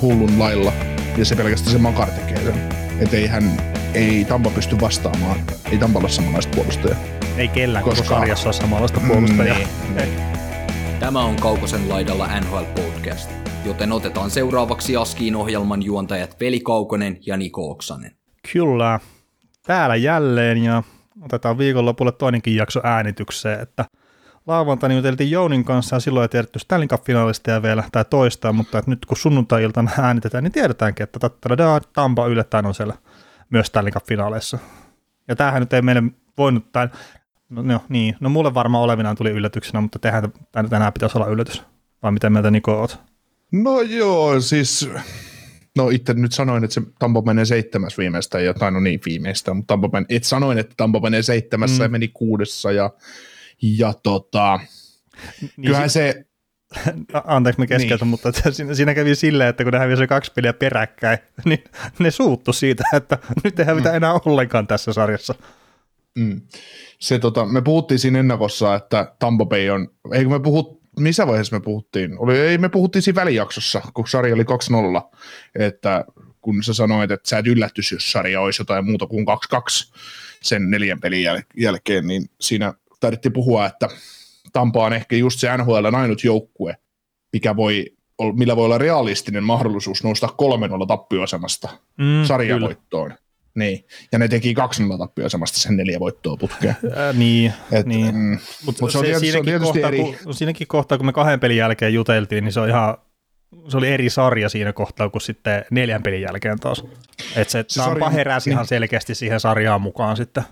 hullun lailla. Ja se pelkästään se Makar tekee sen. Että ei hän, ei Tampa pysty vastaamaan. Ei Tampalla ole samanlaista puolustajaa. Ei kellään Koska- koko sarjassa ole samanlaista puolustajaa. Niin. Tämä on Kaukosen laidalla NHL Podcast, joten otetaan seuraavaksi Askiin ohjelman juontajat Veli Kaukonen ja Niko Oksanen. Kyllä, täällä jälleen ja otetaan viikonlopulle toinenkin jakso äänitykseen, että lauantaina juteltiin Jounin kanssa ja silloin ei tiedetty Stanley Cup-finaalista ja vielä tai toista, mutta että nyt kun sunnuntai-iltana äänitetään, niin tiedetäänkin, että tattara Tampa yllättäen on siellä myös Stanley Cup-finaaleissa. Ja tämähän nyt ei meille voinut, tai no, no niin, no mulle varmaan olevinaan tuli yllätyksenä, mutta tehän tämä nyt enää pitäisi olla yllätys. Vai mitä mieltä Niko oot? No joo, siis... No itse nyt sanoin, että se Tampa menee seitsemäs viimeistä, ja, tai no niin viimeistä, mutta Tampa men, et sanoin, että Tampa menee seitsemässä mm. ja meni kuudessa, ja, ja tota, Niin kyllähän se, Anteeksi, mä keskeytän, niin. mutta siinä, siinä kävi silleen, että kun ne hävisi kaksi peliä peräkkäin, niin ne suuttu siitä, että nyt ei hävitä enää ollenkaan tässä sarjassa. mm, se tota, me puhuttiin siinä ennakossa, että Tampa Bay on, eikö me puhut, missä vaiheessa me puhuttiin? Oli, ei, me puhuttiin siinä välijaksossa, kun sarja oli 2-0, että kun sä sanoit, että sä et yllättyisi, jos sarja olisi jotain muuta kuin 2-2 sen neljän pelin jäl- jälkeen, niin siinä tarvittiin puhua, että Tampa on ehkä just se NHL ainut joukkue, mikä voi, millä voi olla realistinen mahdollisuus nousta 3-0 tappioasemasta Mm, sarjavoittoon. Niin, ja ne teki 2-0 tappioasemasta sen neljä voittoa putkeen. Ää, niin, Et, niin. mm, Mutta Mut se on se, tietysti- se on siinäkin, kohtaa, eri. kun, siinäkin kohtaa, kun me kahden pelin jälkeen juteltiin, niin se on ihan se oli eri sarja siinä kohtaa kuin sitten neljän pelin jälkeen taas. Että se, Se Tampa sarja- heräsi ihan niin. selkeästi siihen sarjaan mukaan sitten.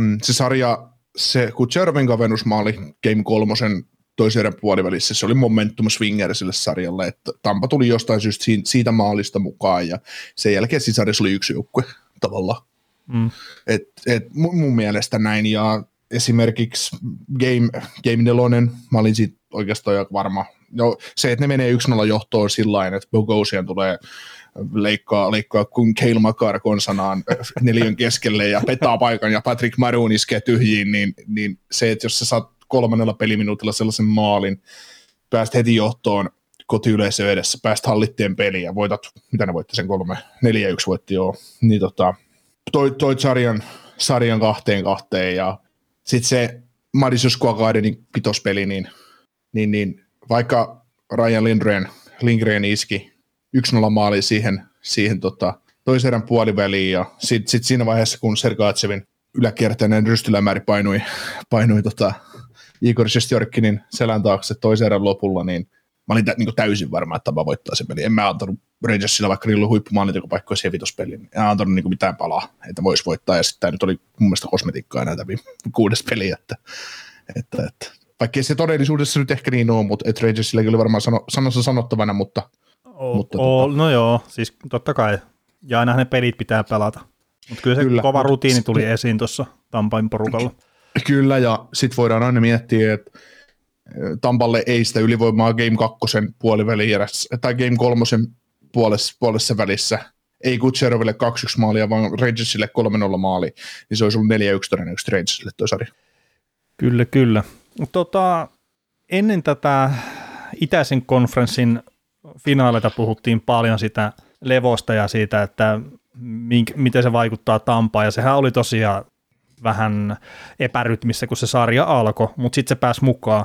Mm, se sarja, se, kun Jervin kavennusmaali Game kolmosen toisen erän puolivälissä, se oli momentum swinger sille sarjalle, että Tampa tuli jostain syystä siitä, maalista mukaan ja sen jälkeen siinä sarjassa oli yksi joukkue tavallaan. Mm. Et, et mun, mielestä näin ja esimerkiksi Game, game nelonen, mä olin siitä oikeastaan jo varma. No, se, että ne menee 1-0 johtoon sillä että Bogosian tulee leikkaa, leikkaa kun Cale Makar konsanaan neljön keskelle ja petaa paikan ja Patrick Maroon iskee tyhjiin, niin, niin se, että jos sä saat kolmannella peliminuutilla sellaisen maalin, pääst heti johtoon kotiyleisö edessä, pääst hallitteen peliin ja voitat, mitä ne voitti sen kolme, neljä yksi voitti joo, niin tota, toi, toi sarjan, sarjan kahteen kahteen ja sitten se Madison Square Gardenin pitospeli, niin, niin, niin vaikka Ryan Lindgren, Lindgren iski 1-0 maali siihen, siihen tota, toisen puoliväliin ja sitten sit siinä vaiheessa, kun Sergatsevin yläkiertäinen rystylämäri painui, painui tota, Igor Shestjorkinin selän taakse toisen erän lopulla, niin mä olin tä, niin täysin varma, että Tampa voittaa sen pelin. En mä antanut Rangersilla, vaikka niillä oli huippumaalintekopaikkoja siihen vitospeliin. En antanut niin mitään palaa, että voisi voittaa. Ja sitten tämä nyt oli mun mielestä kosmetiikkaa näitä kuudes peli. Että, että, että. Vaikkei se todellisuudessa nyt ehkä niin ole, mutta että Rangersillakin oli varmaan sano, sanossa sanottavana, mutta O, Mutta o, no joo, siis totta kai. Ja aina ne pelit pitää pelata. Mutta kyllä se Kyllä, kova rutiini se- tuli esiin tuossa Tampain porukalla. Kyllä, ja sitten voidaan aina miettiä, että Tampalle ei sitä ylivoimaa Game 2 puolivälierässä, tai Game 3 puolessa, puolessa välissä, ei Kutseroville 2-1 maalia, vaan Rangersille 3-0 maali, niin se olisi ollut 4-1 todennäköisesti Rangersille toi sarja. Kyllä, kyllä. Tota, ennen tätä itäisen konferenssin finaaleita puhuttiin paljon sitä levosta ja siitä, että mink, miten se vaikuttaa Tampaan, ja sehän oli tosiaan vähän epärytmissä, kun se sarja alkoi, mutta sitten se pääsi mukaan.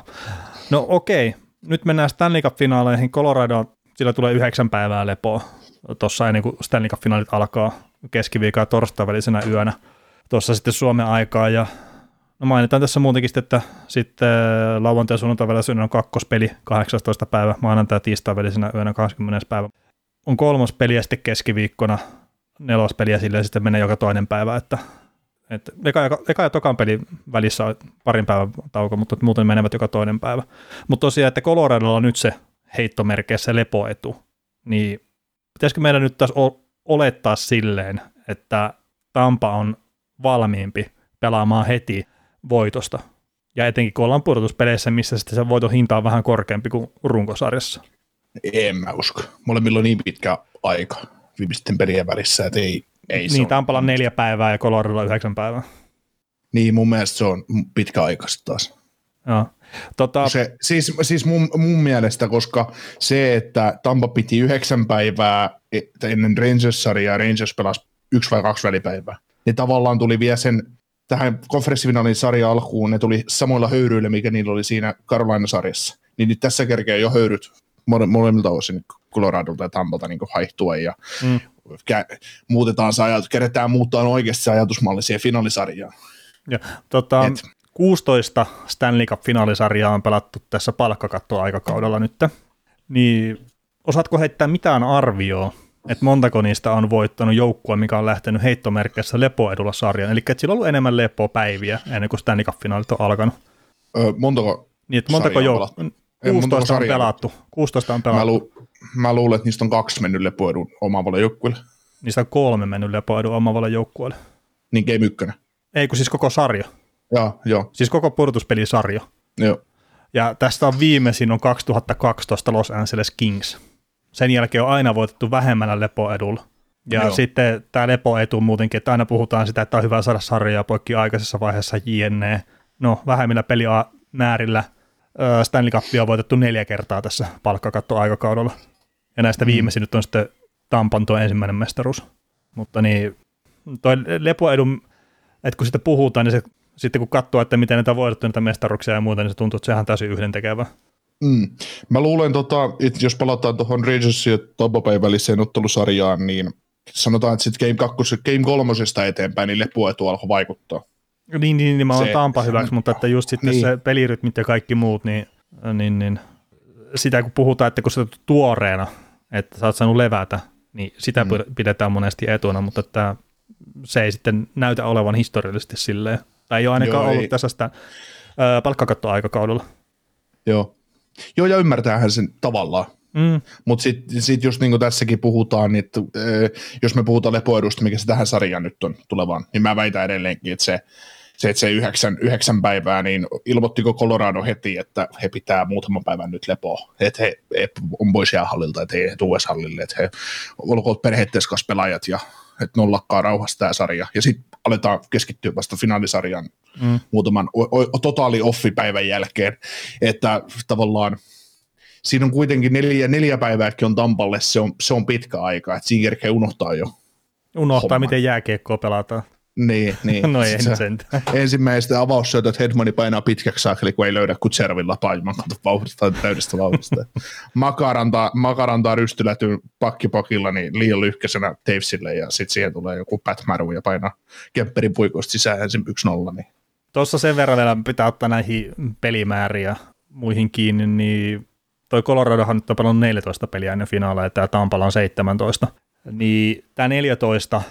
No okei, nyt mennään Stanley Cup-finaaleihin. Colorado, sillä tulee yhdeksän päivää lepoa tuossa ennen kuin Stanley Cup-finaalit alkaa keskiviikon ja torstain välisenä yönä. Tuossa sitten Suomen aikaa ja No mainitaan tässä muutenkin, sitten, että sitten lauantai ja sunnuntai on kakkospeli 18. päivä, maanantai ja tiistai välisenä yönä 20. päivä. On kolmas peli ja sitten keskiviikkona nelospeli ja silleen sitten menee joka toinen päivä, että, että eka, ja, eka ja tokan peli välissä on parin päivän tauko, mutta muuten menevät joka toinen päivä. Mutta tosiaan, että Coloradolla on nyt se heittomerkeissä lepoetu, niin pitäisikö meidän nyt taas olettaa silleen, että Tampa on valmiimpi pelaamaan heti voitosta. Ja etenkin kun ollaan pudotuspeleissä, missä sitten se voiton hinta on vähän korkeampi kuin runkosarjassa. En mä usko. Molemmilla on niin pitkä aika viimeisten pelien välissä, että ei, ei Niin, Tampalla neljä päivää ja Coloradolla yhdeksän päivää. Niin, mun mielestä se on pitkä aikaista taas. Joo. Tota... Se, siis siis mun, mun mielestä, koska se, että Tampa piti yhdeksän päivää ennen Rangers-sarjaa, Rangers pelasi yksi vai kaksi välipäivää, niin tavallaan tuli vielä sen tähän konferenssifinaalin sarja alkuun, ne tuli samoilla höyryillä, mikä niillä oli siinä Carolina-sarjassa. Niin nyt tässä kerkeä jo höyryt molemmilta osin Coloradolta ja Tampalta niin haihtua ja mm. kä- muutetaan se ajatus, kerätään muuttaa oikeasti se ajatusmalli siihen finaalisarjaan. Ja, tota, Et. 16 Stanley Cup-finaalisarjaa on pelattu tässä palkkakattoaikakaudella nyt, niin osaatko heittää mitään arvioa, että montako niistä on voittanut joukkue, mikä on lähtenyt heittomerkeissä lepoedulla sarjan, eli että sillä on ollut enemmän lepopäiviä ennen kuin Stanley Cup-finaalit on alkanut. Öö, montako niin, että montako joukkoa? 16 on pelattu. 16 on pelattu. Mä, lu- mä luulen, että niistä on kaksi mennyt lepoedun omavalle joukkueelle. Niistä on kolme mennyt lepoedun omavalle joukkueelle. Niin game 1. Ei, kun siis koko sarja. Joo, joo. Siis koko pudotuspelisarja. Joo. Ja tästä on viimeisin on 2012 Los Angeles Kings. Sen jälkeen on aina voitettu vähemmällä lepoedulla. Ja Joo. sitten tämä lepoetu muutenkin, että aina puhutaan sitä, että on hyvä saada sarjaa poikki aikaisessa vaiheessa jne. No, vähemmillä pelimäärillä Stanley Cupia on voitettu neljä kertaa tässä palkkakattoaikakaudella. Ja näistä mm. viimeisin nyt on sitten Tampan tuo ensimmäinen mestaruus. Mutta niin, toi lepoedun, että kun sitä puhutaan, niin se, sitten kun katsoo, että miten näitä on voitettu näitä mestaruksia ja muuta, niin se tuntuu, että sehän täysin yhdentekevä. Mm. Mä luulen, tota, että jos palataan tuohon Rangersin ja Tampa Bay väliseen ottelusarjaan, niin sanotaan, että sitten Game 2, Game 3 eteenpäin, niin lepuetu alkoi vaikuttaa. Niin, niin, niin mä oon Tampa hyväksi, mutta että just sitten niin. se pelirytmit ja kaikki muut, niin, niin, niin sitä kun puhutaan, että kun se on tuoreena, että sä oot saanut levätä, niin sitä mm. pidetään monesti etuna, mutta että se ei sitten näytä olevan historiallisesti silleen. Tai ei ole ainakaan Joo, ollut ei. tässä sitä palkkakattoaikakaudella. Joo. Joo, ja ymmärtäähän sen tavallaan. Mm. Mutta sitten sit just niin kuin tässäkin puhutaan, niin että jos me puhutaan lepoedusta, mikä se tähän sarjaan nyt on tulevaan, niin mä väitän edelleenkin, että se, se, että se yhdeksän, yhdeksän päivää, niin ilmoittiko Colorado heti, että he pitää muutaman päivän nyt lepoa, että he, he on pois jäähallilta, että he tuu hallille, että he olkoot perheetteeskas pelaajat ja että nollakkaa rauhassa tämä sarja. Ja sitten aletaan keskittyä vasta finaalisarjan mm. muutaman o- o- totaali offipäivän jälkeen, että tavallaan siinä on kuitenkin neljä, neljä päivääkin on Tampalle, se on, se on pitkä aika, että siinä kerkee unohtaa jo. Unohtaa, homman. miten jääkiekkoa pelataan. Niin, niin. no ei sentään. Ensimmäistä avaussyötöt Hedmani painaa pitkäksi saakeli, kun ei löydä Kutservilla paiman vauhdista täydestä vauhdista. Makaranta, Makaranta rystylätyn pakkipakilla niin liian lyhkäisenä Tavesille ja sitten siihen tulee joku Pat Maru ja painaa kempperin puikoista sisään ensin 1-0. Niin. Tuossa sen verran vielä pitää ottaa näihin pelimääriä muihin kiinni, niin toi Coloradohan nyt on pelannut 14 peliä ennen finaaleja ja tämä Tampala on 17. Niin tämä 14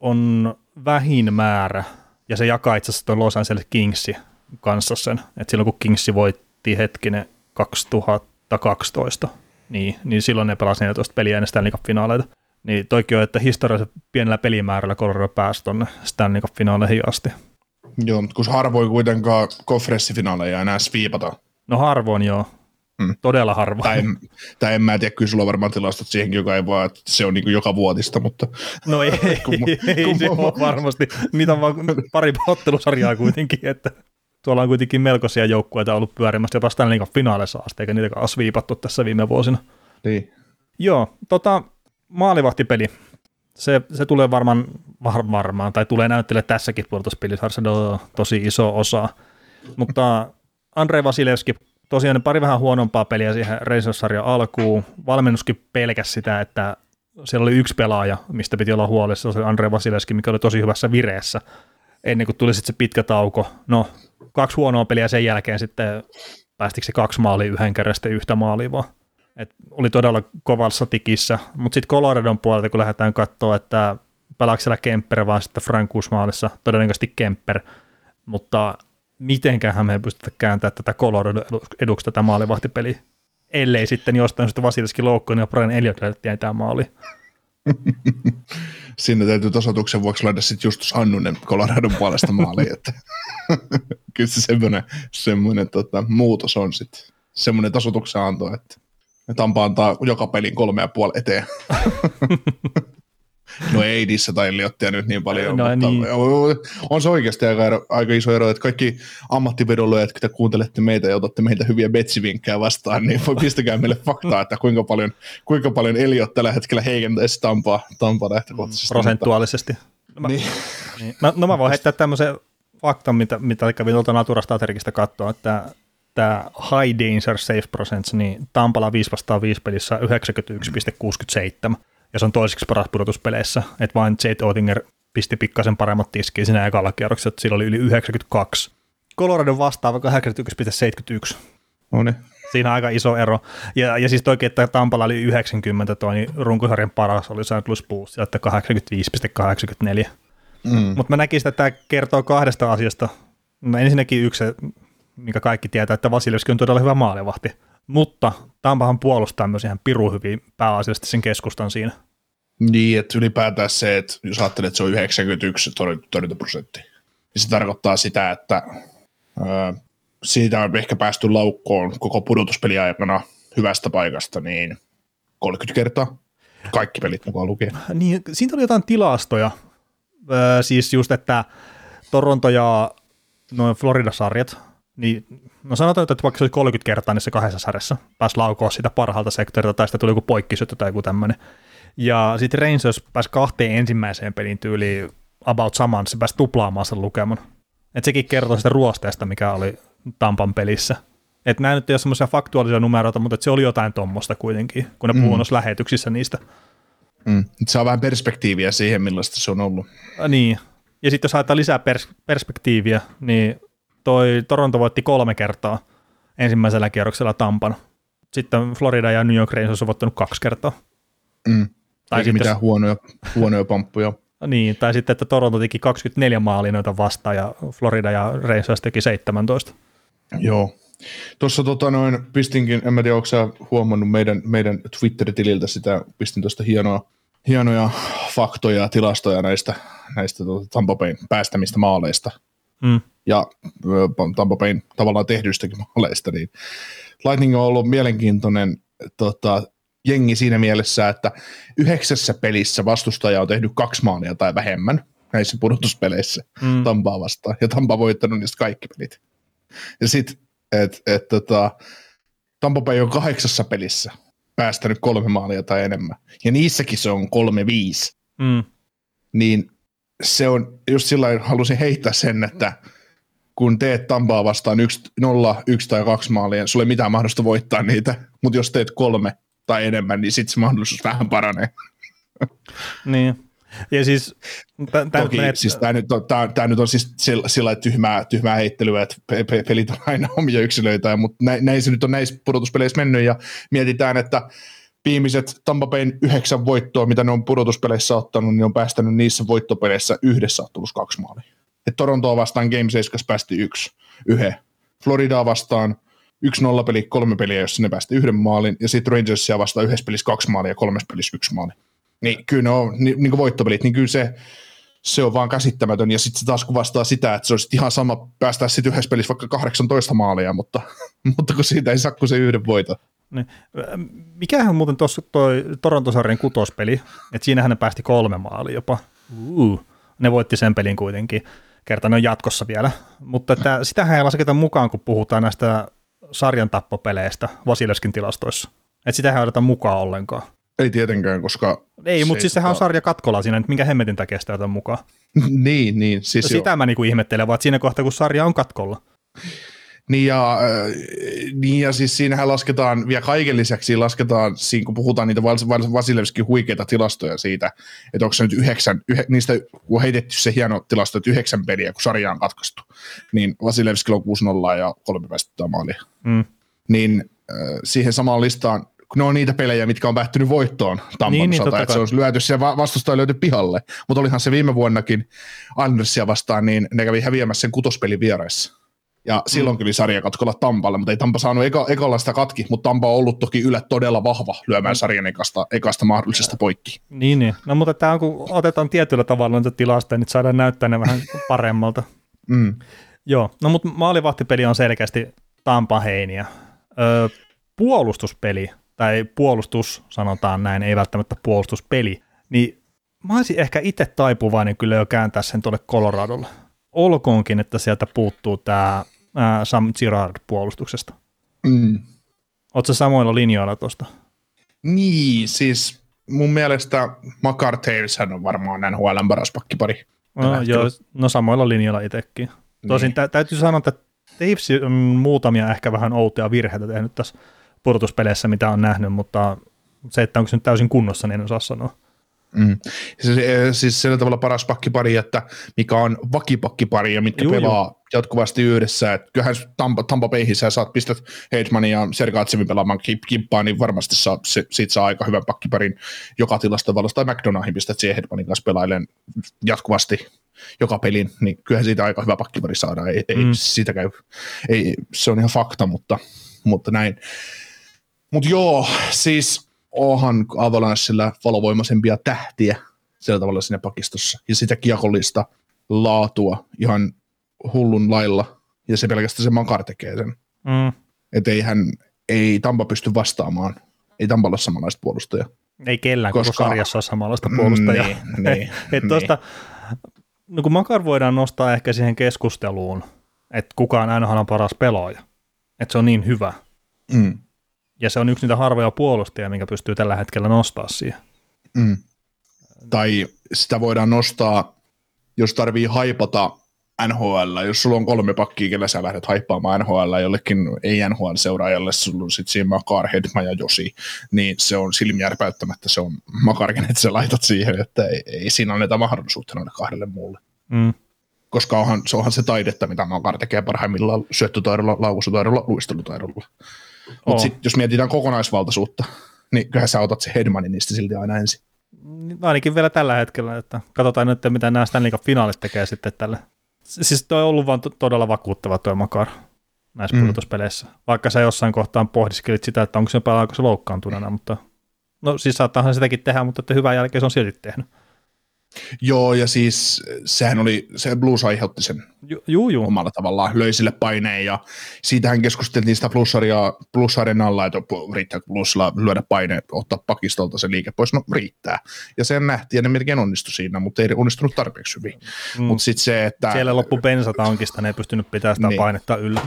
on vähin määrä, ja se jakaa itse asiassa Los Angeles Kingsi kanssa sen, että silloin kun Kingsi voitti hetkinen 2012, niin, niin silloin ne pelasi 14 peliä ennen Stanley Cup-finaaleita. Niin toikin on, että historiallisen pienellä pelimäärällä Colorado pääsi tuonne Stanley Cup-finaaleihin asti. Joo, mutta kun harvoin kuitenkaan konferenssifinaaleja enää sviipata. No harvoin joo, Mm. Todella harvoin. Tai en, tai en mä tiedä, kyllä sulla on varmaan tilastot siihenkin, joka ei vaan, että se on niin joka vuotista, mutta... No ei, kun, ei kun, se ole varmasti. Niitä on vaan pari ottelusarjaa kuitenkin, että tuolla on kuitenkin melkoisia joukkueita ollut pyörimässä jopa Stanley Cup finaaleissa asti, eikä niitä ole sviipattu tässä viime vuosina. Niin. Joo, tota, maalivahtipeli. Se, se tulee varmaan, var, varmaan, tai tulee näyttele tässäkin puolustuspelissä tosi iso osa. Mutta Andrei Vasilevski tosiaan pari vähän huonompaa peliä siihen Racers-sarjan alkuun. Valmennuskin pelkäsi sitä, että siellä oli yksi pelaaja, mistä piti olla huolissa, se Andre Vasileski, mikä oli tosi hyvässä vireessä, ennen kuin tuli sitten se pitkä tauko. No, kaksi huonoa peliä sen jälkeen sitten päästikö se kaksi maalia yhden kerran yhtä maalia vaan. Et oli todella kovassa tikissä, mutta sitten Coloradon puolelta, kun lähdetään katsoa, että pelaako siellä Kemper vaan sitten Frankus maalissa, todennäköisesti Kemper, mutta mitenköhän me ei pystytä kääntämään tätä Colorado eduksi tätä maalivahtipeliä, ellei sitten jostain syystä Vasilski loukkoon ja Brian Elliott jäi tämä maali. Sinne täytyy tasoituksen vuoksi löydä sitten Justus Annunen Coloradon puolesta maaliin, että kyllä se semmoinen, semmoinen tota, muutos on sitten. Semmoinen tasoituksen anto, että Tampa antaa joka pelin kolme ja puoli eteen. No ei niissä tai liottia nyt niin paljon, no, mutta niin. on se oikeasti aika, ero, aika iso ero, että kaikki ammattivedonlyöjät, kun te kuuntelette meitä ja otatte meitä hyviä betsivinkkejä vastaan, niin voi pistäkää meille faktaa, että kuinka paljon, kuinka paljon Eliot tällä hetkellä heikentäisi Tampaa, Tampaa lähtökohtaisesti. Prosentuaalisesti. No mä, niin. niin. No, no mä voin heittää tämmöisen faktan, mitä, mitä kävin tuolta Natura Strategista katsoa, että tämä high danger safe percents, niin Tampala 5 vastaan 5 pelissä 91,67 ja se on toiseksi paras pudotuspeleissä, että vain Jade Oettinger pisti pikkasen paremmat tiskiä siinä ekalla kierroksella, että sillä oli yli 92. Colorado vastaava 81,71. No niin. Siinä on aika iso ero. Ja, ja siis toki, että Tampalla oli 90 toi, niin runkosarjan paras oli St. Louis Blues, että 85,84. Mm. Mutta mä näkisin, että tämä kertoo kahdesta asiasta. No ensinnäkin yksi, mikä kaikki tietää, että Vasilevski on todella hyvä maalivahti. Mutta Tampahan puolustaa myös ihan piru hyvin pääasiallisesti sen keskustan siinä. Niin, että ylipäätään se, että jos ajattelet, että se on 91 torjuntaprosentti, niin se tarkoittaa sitä, että ää, siitä on ehkä päästy laukkoon koko pudotuspeli aikana hyvästä paikasta, niin 30 kertaa. Kaikki pelit mukaan lukien. Niin, siitä oli jotain tilastoja. Öö, siis just, että Toronto ja noin Florida-sarjat niin, no sanotaan, että vaikka se oli 30 kertaa niissä kahdessa sarjassa, pääsi laukoa sitä parhaalta sektorilta, tai sitten tuli joku poikkisyttö tai joku tämmöinen. Ja sitten Rangers pääsi kahteen ensimmäiseen pelin tyyliin about saman, se pääsi tuplaamaan sen lukeman. Et sekin kertoo sitä ruosteesta, mikä oli Tampan pelissä. Että nämä nyt ei ole semmoisia faktuaalisia numeroita, mutta se oli jotain tuommoista kuitenkin, kun ne mm. puhuu lähetyksissä niistä. Mm. Se on vähän perspektiiviä siihen, millaista se on ollut. Ja niin. Ja sitten jos haetaan lisää pers- perspektiiviä, niin toi Toronto voitti kolme kertaa ensimmäisellä kierroksella Tampan. Sitten Florida ja New York Rangers on voittanut kaksi kertaa. Mm. Tai Eikä mitään huonoja, huonoja pamppuja. niin, tai sitten, että Toronto teki 24 maalia noita vastaan ja Florida ja Rangers teki 17. Joo. Tuossa tota noin, pistinkin, en mä tiedä, onko huomannut meidän, meidän Twitter-tililtä sitä, pistin tuosta hienoa, hienoja faktoja ja tilastoja näistä, näistä tuota, Tampa Bayn päästämistä maaleista. Mm ja Tampa Bayn tavallaan tehdystäkin maaleista, niin Lightning on ollut mielenkiintoinen tota, jengi siinä mielessä, että yhdeksässä pelissä vastustaja on tehnyt kaksi maalia tai vähemmän näissä pudotuspeleissä mm. Tampaa vastaan, ja Tampa on voittanut niistä kaikki pelit. Ja sitten, että et, tota, Tampa Bay on kahdeksassa pelissä päästänyt kolme maalia tai enemmän, ja niissäkin se on kolme viisi. Mm. Niin se on, just sillä halusin heittää sen, että kun teet Tampaa vastaan 1, 0, 1 tai 2 maalia, sulla ei mitään mahdollista voittaa niitä, mutta jos teet kolme tai enemmän, niin sitten se mahdollisuus vähän paranee. Niin. Ja siis, t- Toki, menet... siis tämä nyt, tää, nyt on siis sillä tyhmää, tyhmää heittelyä, että pe- pelit on aina omia yksilöitä, mutta näin, näin se nyt on näissä pudotuspeleissä mennyt, ja mietitään, että viimeiset Tampa Bayn yhdeksän voittoa, mitä ne on pudotuspeleissä ottanut, niin on päästänyt niissä voittopeleissä yhdessä ottelussa kaksi maalia että Torontoa vastaan Game 7 päästi yksi, yhden. Floridaa vastaan yksi nolla peli, kolme peliä, jossa ne päästi yhden maalin, ja sitten Rangersia vastaan yhdessä pelissä kaksi maalia ja kolmessa pelissä yksi maali. Niin kyllä ne on niin, niin kuin voittopelit, niin kyllä se, se on vaan käsittämätön, ja sitten se taas kuvastaa sitä, että se olisi ihan sama päästä sitten yhdessä pelissä vaikka 18 maalia, mutta, mutta kun siitä ei saa kuin se yhden voita. Niin. Mikähän muuten tuossa toi Torontosarjan kutospeli, että siinähän ne päästi kolme maalia jopa. Uh. Ne voitti sen pelin kuitenkin kerta ne on jatkossa vielä. Mutta että sitähän ei lasketa mukaan, kun puhutaan näistä sarjan tappopeleistä Vasilevskin tilastoissa. Että sitähän ei oteta mukaan ollenkaan. Ei tietenkään, koska... Ei, mutta siis sehän on sarja katkolla siinä, että minkä hemmetin takia sitä mukaan. niin, niin. Siis sitä jo. mä niinku ihmettelen, vaan siinä kohtaa, kun sarja on katkolla. Niin ja, äh, niin ja siis siinähän lasketaan, vielä kaiken lisäksi lasketaan, siinä kun puhutaan niitä Vasilevskin huikeita tilastoja siitä, että onko se nyt yhdeksän, yhe, niistä on heitetty se hieno tilasto, että yhdeksän peliä, kun sarja on katkaistu, niin Vasilevskilla on 6-0 ja kolme päästettyä maalia. Mm. Niin äh, siihen samaan listaan, kun ne on niitä pelejä, mitkä on päättynyt voittoon Tampan niin, niin, että se olisi lyöty siellä vastustaja löyty pihalle. Mutta olihan se viime vuonnakin Andersia vastaan, niin ne kävi häviämässä sen kutospelin vieraissa Ja silloin mm. kyllä sarjakatkolla Tampalle, mutta ei Tampa saanut eka, ekalla sitä katki, mutta Tampa on ollut toki yle todella vahva lyömään mm. sarjan ekasta, ekasta mahdollisesta poikki. Niin, niin. No mutta tämä on, kun otetaan tietyllä tavalla noita tilastoja, niin saadaan näyttää ne vähän paremmalta. Mm. Joo, no mutta maalivahtipeli on selkeästi Tampa heiniä. Öö, puolustuspeli, tai puolustus sanotaan näin, ei välttämättä puolustuspeli, niin mä olisin ehkä itse taipuvainen kyllä jo kääntää sen tuolle Coloradolle. Olkoonkin, että sieltä puuttuu tämä Sam Girard puolustuksesta. Mm. Oletko samoilla linjoilla tuosta? Niin, siis mun mielestä Makar Tails on varmaan NHL paras pakkipari. No, joo, no samoilla linjoilla itsekin. Tosin niin. täytyy sanoa, että Taves on muutamia ehkä vähän outoja virheitä tehnyt tässä pudotuspeleissä, mitä on nähnyt, mutta se, että onko se nyt täysin kunnossa, niin en osaa sanoa. Mm. Siis, siis sillä tavalla paras pakkipari, että mikä on vakipakkipari ja mitkä juu, pelaa juu. jatkuvasti yhdessä. Et kyllähän Tampa, Tampa Bayhissä ja saat pistät Hedmanin ja Sergatsevin pelaamaan kimppaa, niin varmasti saa, se, siitä saa aika hyvän pakkiparin joka tilastovalosta. Tai McDonaldin pistät siihen Hedmanin kanssa pelailen jatkuvasti joka pelin, niin kyllähän siitä aika hyvä pakkipari saadaan. Ei, mm. ei siitä käy, ei, se on ihan fakta, mutta, mutta näin. Mutta joo, siis onhan Avalanchella valovoimaisempia tähtiä sillä tavalla siinä pakistossa. Ja sitä kiekollista laatua ihan hullun lailla. Ja se pelkästään se Makar tekee sen. Mm. Että ei hän, ei Tampa pysty vastaamaan. Ei Tampa ole samanlaista puolustajaa. Ei kellään Koska... koko sarjassa ole samanlaista puolustajaa. Niin, niin, Et niin. Tosta, no kun Makar voidaan nostaa ehkä siihen keskusteluun, että kuka on aina paras pelaaja. Että se on niin hyvä. Mm. Ja se on yksi niitä harvoja puolustajia, minkä pystyy tällä hetkellä nostaa siihen. Mm. Tai sitä voidaan nostaa, jos tarvii haipata NHL, jos sulla on kolme pakkia, kellä sä lähdet haippaamaan NHL jollekin ei NHL-seuraajalle, sulla on sitten siinä Makar, Hedma ja Josi, niin se on silmiärpäyttämättä, se on Makar, että sä laitat siihen, että ei, ei siinä anneta mahdollisuutta noille kahdelle muulle. Mm. Koska onhan, se onhan se taidetta, mitä Makar tekee parhaimmillaan syöttötaidolla, laukustaidolla, luistelutaidolla. Mutta sitten jos mietitään kokonaisvaltaisuutta, niin kyllä sä otat se Hedmanin niistä silti aina ensin. Ainakin vielä tällä hetkellä, että katsotaan nyt, mitä nämä Stanley Cup-finaalit tekee sitten tälle. Siis toi on ollut vaan todella vakuuttava tuo Makar näissä mm. pudotuspeleissä. Vaikka sä jossain kohtaan pohdiskelit sitä, että onko se pelaako se loukkaantuneena, mutta no siis saattaahan sitäkin tehdä, mutta että hyvän jälkeen se on silti tehnyt. Joo, ja siis sehän oli, se Blues aiheutti sen juu, juu. omalla tavallaan, löi sille paineen, ja siitähän keskusteltiin sitä plussaria, plussarien alla, että riittää Bluesilla lyödä paineet, ottaa pakistolta se liike pois, no riittää. Ja sen nähtiin, ja ne melkein onnistui siinä, mutta ei onnistunut tarpeeksi hyvin. Mm. Mut sit se, että... Siellä loppu bensatankista, ne ei pystynyt pitämään sitä niin. painetta yllä.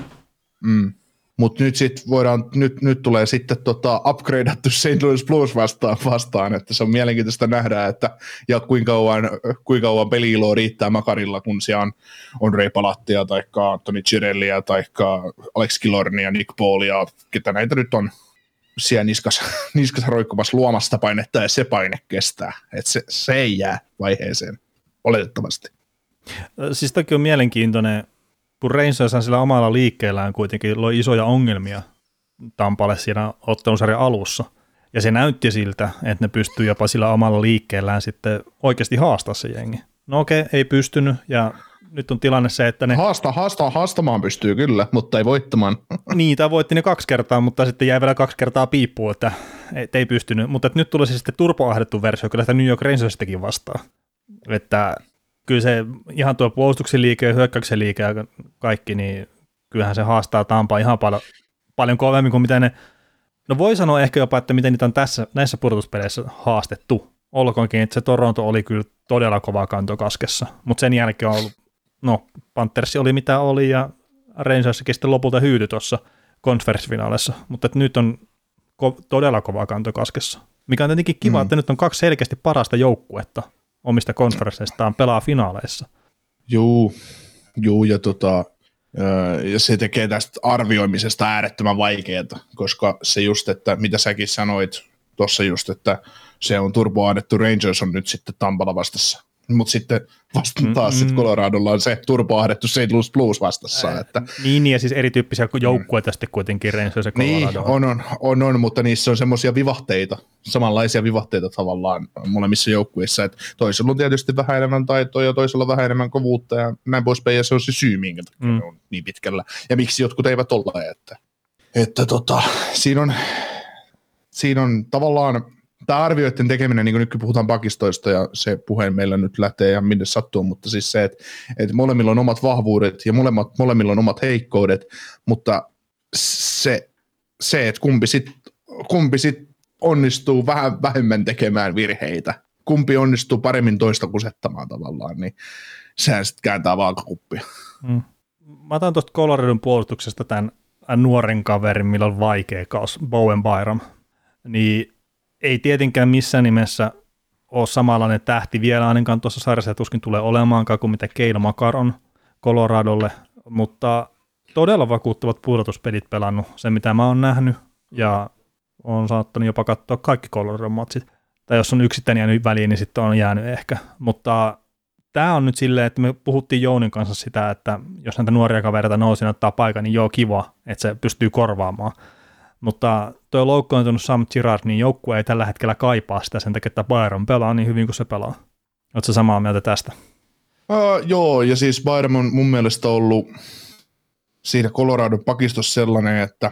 Mm. Mutta nyt, sit voidaan, nyt, nyt tulee sitten tota upgradeattu St. Louis Blues vastaan, vastaan, että se on mielenkiintoista nähdä, että ja kuinka kauan, kuinka kauan peliiloa riittää Makarilla, kun siellä on, on Ray Palattia, tai Anthony Girellia, tai Alex Killornia, Nick Paulia, ketä näitä nyt on siellä niskas, niskas roikkumassa luomasta painetta, ja se paine kestää. että se, se ei jää vaiheeseen, oletettavasti. Siis toki on mielenkiintoinen kun Rangers sillä omalla liikkeellään kuitenkin loi isoja ongelmia Tampalle siinä ottelusarjan alussa. Ja se näytti siltä, että ne pystyy jopa sillä omalla liikkeellään sitten oikeasti haastaa se jengi. No okei, ei pystynyt ja nyt on tilanne se, että ne... Haasta, haasta, haastamaan pystyy kyllä, mutta ei voittamaan. niin, tai voitti ne kaksi kertaa, mutta sitten jäi vielä kaksi kertaa piippuun, että et ei pystynyt. Mutta nyt tulee sitten turpoahdettu versio kyllä sitä New York Rangersistakin vastaan. Että kyllä se ihan tuo puolustuksen liike ja hyökkäyksen liike ja kaikki, niin kyllähän se haastaa Tampaa ihan paljon, paljon kovemmin kuin mitä ne, no voi sanoa ehkä jopa, että miten niitä on tässä, näissä pudotuspeleissä haastettu. Olkoonkin, että se Toronto oli kyllä todella kova kanto kaskessa, mutta sen jälkeen on ollut, no Panthersi oli mitä oli ja Rangersikin sitten lopulta hyyty tuossa konferenssifinaalissa, mutta että nyt on ko- todella kova kanto kaskessa. Mikä on tietenkin kiva, mm. että nyt on kaksi selkeästi parasta joukkuetta omista konferensseistaan pelaa finaaleissa. Juu, juu ja, tota, ja se tekee tästä arvioimisesta äärettömän vaikeaa, koska se just, että mitä säkin sanoit tuossa just, että se on turboaadettu Rangers on nyt sitten Tampalla vastassa, mutta sitten vasta taas sit Coloradolla on se turpaahdettu St. Louis Blues vastassa. Että, Niin, ja siis erityyppisiä joukkueita sitten kuitenkin Rangers ja niin, Colorado. on, on, on, on, mutta niissä on semmoisia vivahteita, samanlaisia vivahteita tavallaan molemmissa joukkueissa, että toisella on tietysti vähän enemmän taitoa ja toisella vähän enemmän kovuutta ja näin poispäin, ja se on se syy, minkä takia Mm. mm. ne on niin pitkällä, ja miksi jotkut eivät ole, että, että tota, siinä on, siinä on tavallaan tämä arvioiden tekeminen, niin kuin nyt puhutaan pakistoista ja se puheen meillä nyt lähtee ja minne sattuu, mutta siis se, että, että molemmilla on omat vahvuudet ja molemmat, molemmilla on omat heikkoudet, mutta se, se että kumpi sitten kumpi sit onnistuu vähän vähemmän tekemään virheitä, kumpi onnistuu paremmin toista kusettamaan tavallaan, niin sehän sitten kääntää vaakakuppia. Mm. Mä otan tuosta Coloradon puolustuksesta tämän nuoren kaverin, millä on vaikea kaus, Bowen Byram. Niin ei tietenkään missään nimessä ole samanlainen tähti vielä ainakaan tuossa sarjassa ja tuskin tulee olemaankaan kuin mitä Keino Makar on Coloradolle, mutta todella vakuuttavat pudotuspelit pelannut, se mitä mä oon nähnyt, ja on saattanut jopa katsoa kaikki Coloradon matsit. Tai jos on yksittäinen jäänyt väliin, niin sitten on jäänyt ehkä. Mutta tämä on nyt silleen, että me puhuttiin Jounin kanssa sitä, että jos näitä nuoria kavereita nousi ottaa paikan, niin joo, kiva, että se pystyy korvaamaan. Mutta tuo loukkaantunut Sam Girard, niin joukkue ei tällä hetkellä kaipaa sitä sen takia, että Byron pelaa niin hyvin kuin se pelaa. Oletko samaa mieltä tästä? Uh, joo, ja siis Byram on mun mielestä ollut siinä Coloradon pakistossa sellainen, että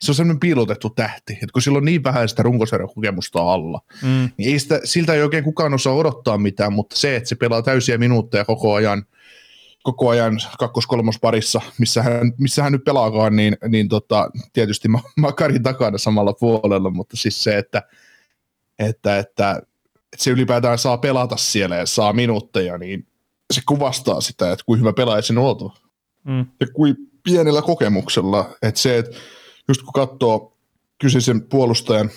se on sellainen piilotettu tähti, että kun sillä on niin vähän sitä runkosarjan kokemusta alla, Mm. niin ei sitä, siltä ei oikein kukaan osaa odottaa mitään, mutta se, että se pelaa täysiä minuutteja koko ajan, koko ajan kakkos-kolmos parissa, missä hän, missä hän nyt pelaakaan, niin, niin tota, tietysti Ma- Makarin takana samalla puolella, mutta siis se, että, että, että, että se ylipäätään saa pelata siellä ja saa minuutteja, niin se kuvastaa sitä, että kuinka hyvä pelaaja sen oltava Mm. ja kuin pienellä kokemuksella, että se, että just kun katsoo kyseisen puolustajan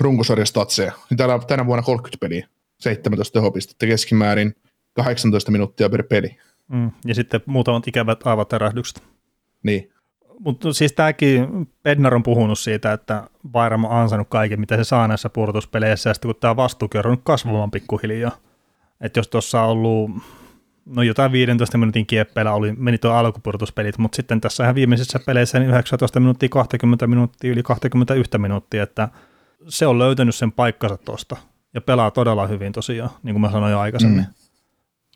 runkosarjastatseja, niin tänä, tänä vuonna 30 peliä, 17 tehopistettä keskimäärin, 18 minuuttia per peli. Mm. Ja sitten muutamat ikävät aivoterähdykset. Niin, Mutta siis tämäkin, Bednar on puhunut siitä, että Byram on ansainnut kaiken, mitä se saa näissä pudotuspeleissä, ja sitten kun tämä vastuukin on kasvamaan pikkuhiljaa. Että jos tuossa on ollut, no jotain 15 minuutin kieppeillä oli, meni tuo alkupudotuspelit, mutta sitten tässä ihan viimeisissä peleissä niin 19 minuuttia, 20 minuuttia, yli 21 minuuttia, että se on löytänyt sen paikkansa tuosta ja pelaa todella hyvin tosiaan, niin kuin mä sanoin jo aikaisemmin. Mm.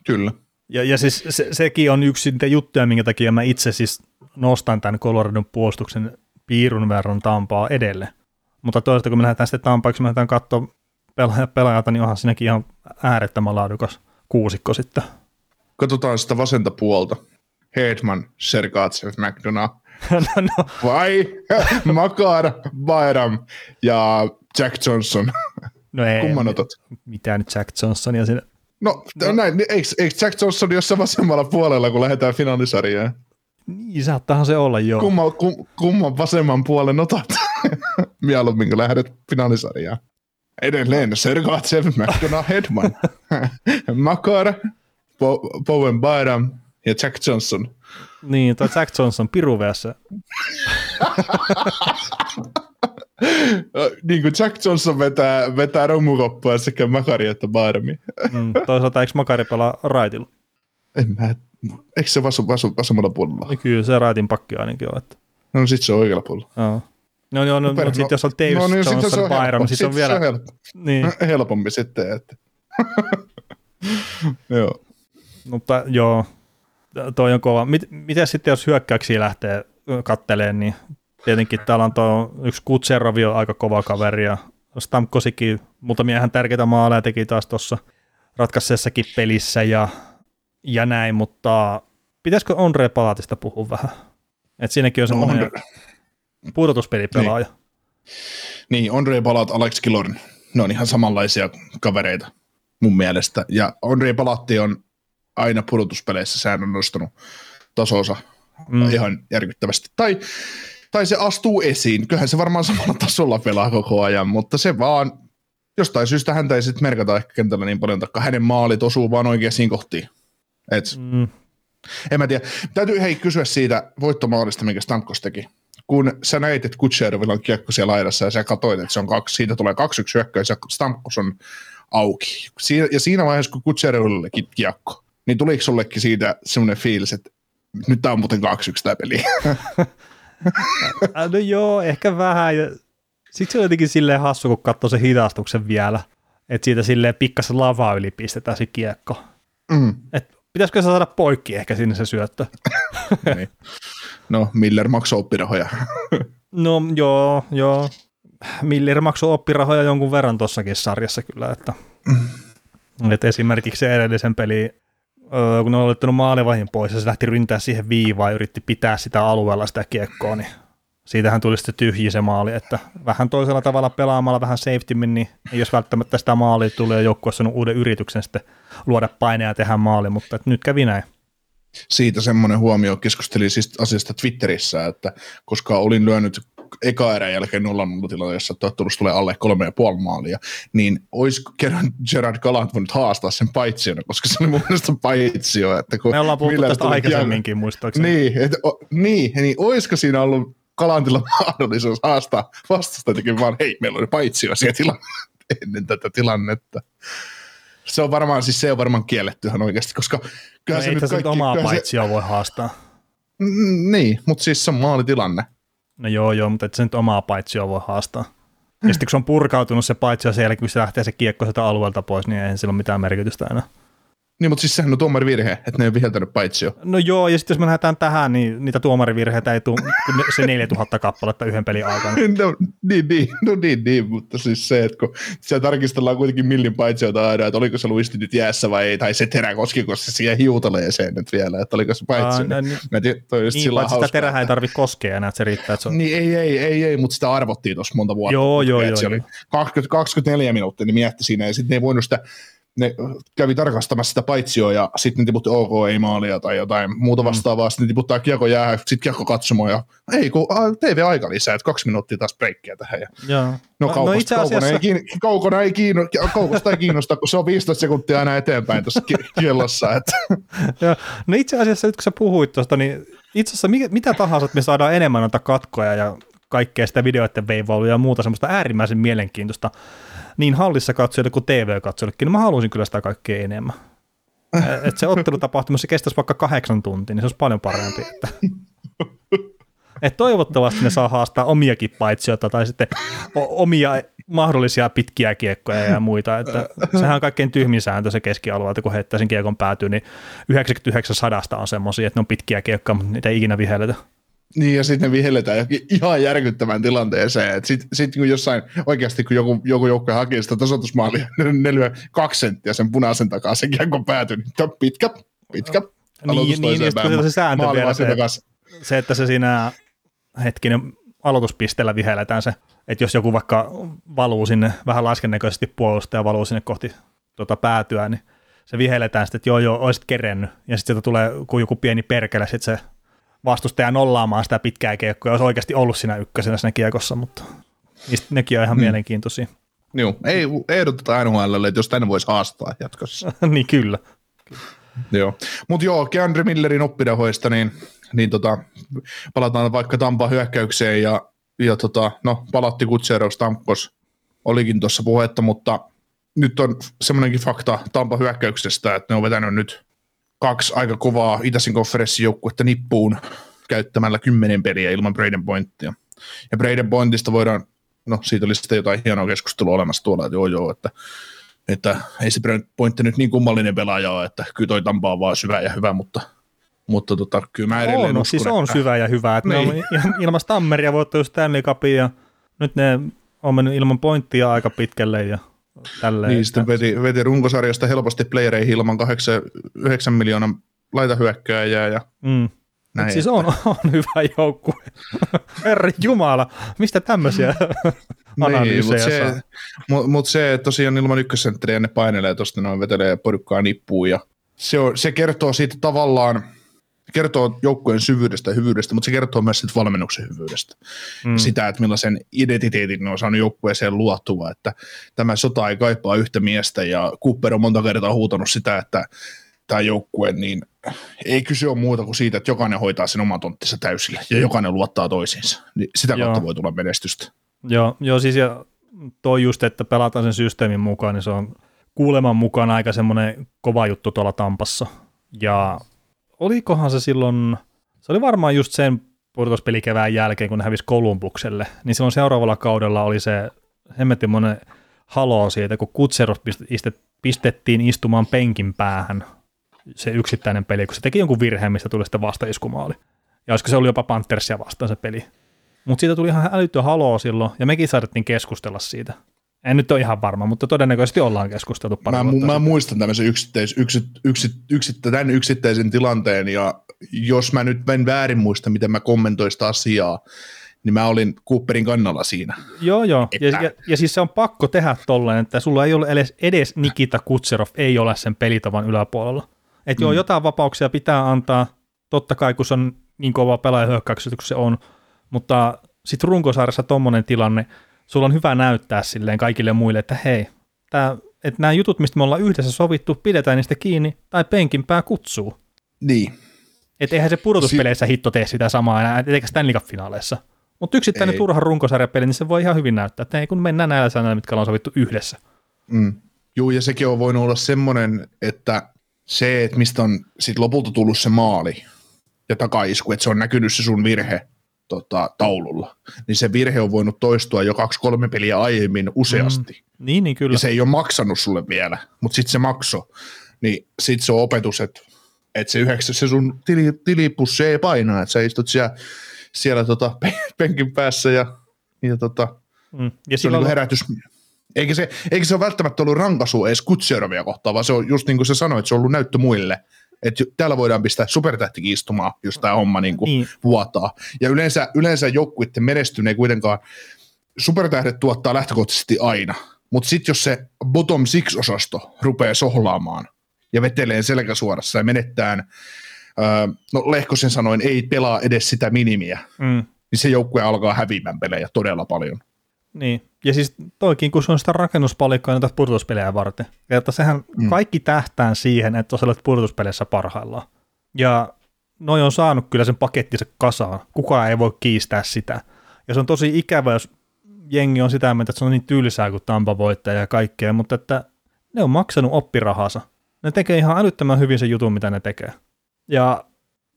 kyllä. Ja, ja siis se, sekin on yksi niitä juttuja, minkä takia mä itse siis nostan tämän Coloradon puolustuksen piirun verran Tampaa edelle. Mutta toisaalta kun me lähdetään sitten Tampaaksi, me lähdetään katsoa pelaaja, pelaajalta, niin onhan siinäkin ihan äärettömän laadukas kuusikko sitten. Katsotaan sitä vasenta puolta. Hedman, Sergatsev, McDonough, no, no, vai Makar, Byram ja Jack Johnson. no ei, Kumman otat? mitään nyt Jack Johnsonia sinne. No, no. näin, eikö, eikö Jack Johnson jossain vasemmalla puolella, kun lähdetään finaalisarjaan? Niin, saattaahan se olla joo. Kumman, kum, kumman vasemman puolen otat? Mieluummin, kun lähdet finaalisarjaan. Edelleen Sergatsev, McDonough, Hedman, Makar, Bo- Bowen Byram ja Jack Johnson. Niin, toi Jack Johnson piruveessa. Niin kuin Jack Johnson vetää, vetää romukoppaa sekä Makari että Byrami. Mm, toisaalta eikö Makari pelaa raitilla? En mä, eikö se vasu, vasu, vasemmalla puolella? No Kyllä se raitin pakki ainakin on. Että, No sit se on oikealla puolella. joo. No, no, no, no, Per- sitten jos on Davis, no niin, sit Johnson, se on Byram, niin sitten on Sit vielä... Se on helppo. Niin. helpompi sitten. Että. Joo. Mutta joo, toi on kova. Mit, miten sitten, jos hyökkäyksiä lähtee katteleen, niin tietenkin täällä on tuo yksi Kutserovi on aika kova kaveri ja Stamkosikin muutamia ihan tärkeitä maaleja teki taas tuossa ratkaisessakin pelissä ja, ja näin, mutta pitäisikö Andre Palatista puhua vähän? Et siinäkin on semmoinen Andre- pudotuspelipelaaja. Niin, Andre Palat, Alex Killorn, ne on ihan samanlaisia kavereita mun mielestä. Ja Andre Palatti on aina pudotuspeleissä, sehän on nostanut tasonsa mm. ihan järkyttävästi. Tai, tai se astuu esiin, kyllähän se varmaan samalla tasolla pelaa koko ajan, mutta se vaan, jostain syystä häntä ei sitten merkata ehkä kentällä niin paljon, taikka hänen maalit osuu vaan oikeisiin kohtiin. Et, Mm. en mä tiedä. Täytyy hei kysyä siitä voittomaalista, minkä Stamkos teki. Kun sä näit, että Kutserovilla on kiekko siellä laidassa ja sä katsoit, että se on kaksi, siitä tulee kaksi yksi hyökkäys ja Stamkos on auki. Ja siinä vaiheessa, kun Kutserullekin kiekko, niin tuliko sullekin siitä semmoinen fiilis, että nyt tämä on muuten 2-1 tämä peli? no joo, ehkä vähän. Sitten se on jotenkin silleen hassu, kun katsoo sen hidastuksen vielä. Että siitä silleen pikkasen lavaa yli pistetään se kiekko. Mm. Et pitäisikö se saada poikki ehkä sinne se syöttö? niin. No, Miller maksoi oppirahoja. no joo, joo. Miller maksoi oppirahoja jonkun verran tossakin sarjassa kyllä, että, mm. että esimerkiksi se edellisen peli, kun ne on ottanut maalivahin pois ja se lähti ryntää siihen viivaan ja yritti pitää sitä alueella sitä kiekkoa, niin siitähän tuli sitten tyhji se maali, että vähän toisella tavalla pelaamalla vähän safety niin ei jos välttämättä sitä maalia tulee joukkueessa uuden yrityksen sitten luoda paineja ja tehdä maali, mutta nyt kävi näin. Siitä semmoinen huomio keskustelin siis asiasta Twitterissä, että koska olin lyönyt eka erän jälkeen 0 0 jossa tottumus tulee alle kolme ja puoli maalia, niin olisi kerran Gerard Galant voinut haastaa sen paitsiona, koska se oli mun mielestä paitsio. Että kun Me ollaan puhuttu tästä aikaisemminkin, muistaakseni. Niin, että, o, niin, niin olisiko siinä ollut Kalantilla mahdollisuus haastaa vastusta jotenkin vaan, hei, meillä oli paitsio siellä tilanne, ennen tätä tilannetta. Se on varmaan, siis se on varmaan kielletty ihan oikeasti, koska kyllä no se ei nyt kaikki, omaa paitsia se... voi haastaa. Mm, niin, mutta siis se on maalitilanne. No joo, joo, mutta et se nyt omaa paitsia voi haastaa. Ja sitten kun se on purkautunut se paitsio sen jälkeen, kun se lähtee se kiekko sieltä alueelta pois, niin ei sillä ole mitään merkitystä enää. Niin, mutta siis sehän on tuomarivirhe, että ne ei viheltänyt paitsi jo. No joo, ja sitten jos me lähdetään tähän, niin niitä tuomarivirheitä ei tule se 4000 kappaletta yhden pelin aikana. no, niin, niin, no niin, niin, mutta siis se, että kun siellä tarkistellaan kuitenkin millin paitsiota aina, että oliko se luisti nyt jäässä vai ei, tai se terä koskiko se siihen hiutaleeseen nyt vielä, että oliko se paitsi. No, niin, niin paitsi sitä terähän ei tarvitse koskea enää, että se riittää. Että se on... Niin, ei, ei, ei, ei, mutta sitä arvottiin tuossa monta vuotta. Joo, joo, joo. Se oli 20, 24 minuuttia, niin mietti siinä, ja sitten ne ei voinut sitä ne kävi tarkastamassa sitä paitsioa ja sitten ne tiputti OK ei maalia tai jotain muuta mm. vastaavaa, mm. sitten ne tiputtaa kiekko jää, sitten kiekko katsomaan ja ei kun TV-aika lisää, että kaksi minuuttia taas breikkiä tähän. Ja, Joo. No, no, kaukosta, no itse asiassa... ei, kiin, kaukona ei, kiinno, kaukosta ei kiinnosta, kun se on 15 sekuntia aina eteenpäin tuossa kiellossa. Että. Joo. No itse asiassa nyt kun sä puhuit tuosta, niin itse asiassa mitä tahansa, että me saadaan enemmän noita katkoja ja kaikkea sitä videoiden veivailuja ja muuta semmoista äärimmäisen mielenkiintoista niin hallissa katsojille kuin TV-katsojillekin, niin mä haluaisin kyllä sitä kaikkea enemmän. että se ottelutapahtuma, se kestäisi vaikka kahdeksan tuntia, niin se olisi paljon parempi. Että. Et toivottavasti ne saa haastaa omiakin paitsioita tai sitten omia mahdollisia pitkiä kiekkoja ja muita. Että sehän on kaikkein tyhmin sääntö se keskialueelta, kun heittää sen kiekon päätyy, niin 99 sadasta on semmoisia, että ne on pitkiä kiekkoja, mutta niitä ei ikinä vihelletä. Niin, ja sitten ne vihelletään ihan järkyttävään tilanteeseen. Sitten sit, kun jossain, oikeasti kun joku, joku joukko hakee sitä tasoitusmaalia, ne lyö kaksi senttiä sen punaisen takaa, sen kiekko päätyy, niin on pitkä, pitkä. Niin, niin, niin se, se sääntö vielä se, se, että se siinä hetkinen aloituspisteellä vihelletään se, että jos joku vaikka valuu sinne vähän laskennäköisesti puolustaja valuu sinne kohti tuota päätyä, niin se vihelletään sitten, että joo joo, olisit kerennyt, ja sitten sieltä tulee joku pieni perkele, sitten se vastustaja nollaamaan sitä pitkää kiekkoa, jos oikeasti ollut siinä ykkösenä siinä kiekossa, mutta niistä nekin on ihan hmm. mielenkiintoisia. Joo, ei ehdoteta NHLlle, että jos tänne voisi haastaa jatkossa. niin kyllä. Joo, mutta joo, Keandre Millerin oppidahoista, niin, niin tota, palataan vaikka Tampa hyökkäykseen ja, ja tota, no, palatti Kutserov Stamkos, olikin tuossa puhetta, mutta nyt on semmoinenkin fakta Tampa hyökkäyksestä, että ne on vetänyt nyt kaksi aika kovaa itäisen konferenssijoukkuetta nippuun käyttämällä kymmenen peliä ilman Braden Pointtia. Ja Braden Pointista voidaan, no siitä oli sitten jotain hienoa keskustelua olemassa tuolla, että joo joo, että, että ei se Braden Pointti nyt niin kummallinen pelaaja ole, että kyllä toi Tampa on vaan syvä ja hyvä, mutta mutta tota, kyllä mä edelleen on, uskon, siis on että... syvä ja hyvä, että niin. ne on ilman Stammeria voittanut Stanley Cupin ja nyt ne on mennyt ilman pointtia aika pitkälle ja Tälleen, niin, sitten veti, veti runkosarjasta helposti playereihin ilman 8, 9 miljoonan laitahyökkääjää ja mm. näin. Siis on, on hyvä joukkue. Herra Jumala, mistä tämmöisiä niin, mutta se, mut, mut se, että tosiaan ilman ykkössentteriä ne painelee tuosta, noin vetelee porukkaa nippuun ja se, on, se kertoo siitä tavallaan, kertoo joukkueen syvyydestä ja hyvyydestä, mutta se kertoo myös siitä valmennuksen hyvyydestä. Mm. Sitä, että millaisen identiteetin ne on saanut joukkueeseen luotua, että tämä sota ei kaipaa yhtä miestä ja Cooper on monta kertaa huutanut sitä, että tämä joukkue, niin ei kyse ole muuta kuin siitä, että jokainen hoitaa sen oman tonttinsa täysillä ja jokainen luottaa toisiinsa. Niin sitä Joo. kautta voi tulla menestystä. Joo, joo siis ja toi just, että pelataan sen systeemin mukaan, niin se on kuuleman mukaan aika semmoinen kova juttu tuolla Tampassa. Ja olikohan se silloin, se oli varmaan just sen pudotuspelikevään jälkeen, kun ne hävisi Kolumbukselle, niin silloin seuraavalla kaudella oli se hemmetimoinen haloo siitä, kun Kutserov pistettiin istumaan penkin päähän se yksittäinen peli, kun se teki jonkun virheen, mistä tuli sitten vastaiskumaali. Ja olisiko se oli jopa Panthersia vastaan se peli. Mutta siitä tuli ihan älytön haloo silloin, ja mekin saatettiin keskustella siitä. En nyt ole ihan varma, mutta todennäköisesti ollaan keskusteltu pari mä, mä muistan tämmöisen yksittäis, yksit, yksit, yksit, tämän yksittäisen tilanteen, ja jos mä nyt en väärin muista, miten mä kommentoin sitä asiaa, niin mä olin Cooperin kannalla siinä. Joo, joo. Että... Ja, ja, ja, siis se on pakko tehdä tolleen, että sulla ei ole edes, edes Nikita Kutserov ei ole sen pelitavan yläpuolella. Että mm. joo, jotain vapauksia pitää antaa, totta kai kun se on niin kova pelaaja hyökkäyksessä kuin se on, mutta sitten runkosarjassa tuommoinen tilanne, sulla on hyvä näyttää silleen kaikille muille, että hei, tää, että nämä jutut, mistä me ollaan yhdessä sovittu, pidetään niistä kiinni, tai penkin pää kutsuu. Niin. Että eihän se pudotuspeleissä si- hitto tee sitä samaa enää, eikä Stanley Cup-finaaleissa. Mutta yksittäinen ei. turha runkosarjapeli, niin se voi ihan hyvin näyttää, että ei kun mennään näillä sanoilla, mitkä ollaan sovittu yhdessä. Mm. Joo, ja sekin on voinut olla semmoinen, että se, että mistä on sit lopulta tullut se maali ja takaisku, että se on näkynyt se sun virhe tota, taululla, niin se virhe on voinut toistua jo kaksi-kolme peliä aiemmin useasti. Mm. Niin, niin kyllä. Ja se ei ole maksanut sulle vielä, mutta sitten se makso. Niin sitten se on opetus, että, että se, yhdeksä, se sun tili, tilipussi ei painaa, että sä istut siellä, siellä tota, penkin päässä ja, ja, tota, mm. ja se on niin herätys. Eikä se, eikä se ole välttämättä ollut rankasu edes Kutserovia kohtaan, vaan se on just niin kuin sä sanoit, että se on ollut näyttö muille – että täällä voidaan pistää supertähtikin istumaan, jos tämä homma niin kuin niin. vuotaa. Ja yleensä, yleensä joukkuiden menestyminen ei kuitenkaan, supertähdet tuottaa lähtökohtaisesti aina, mutta sitten jos se bottom six-osasto rupeaa sohlaamaan ja vetelee selkäsuorassa ja menettään, öö, no Lehkosen sanoin, ei pelaa edes sitä minimiä, mm. niin se joukkue alkaa häviämään pelejä todella paljon. Niin, ja siis toikin, kun se on sitä rakennuspalikkoa näitä purtuspelejä varten. Että sehän mm. kaikki tähtään siihen, että sä olet purtuspeleissä parhaillaan. Ja noi on saanut kyllä sen pakettinsa kasaan. Kukaan ei voi kiistää sitä. Ja se on tosi ikävä, jos jengi on sitä mieltä, että se on niin tylsää kuin Tampa voittaja ja kaikkea, mutta että ne on maksanut oppirahansa. Ne tekee ihan älyttömän hyvin se jutun, mitä ne tekee. Ja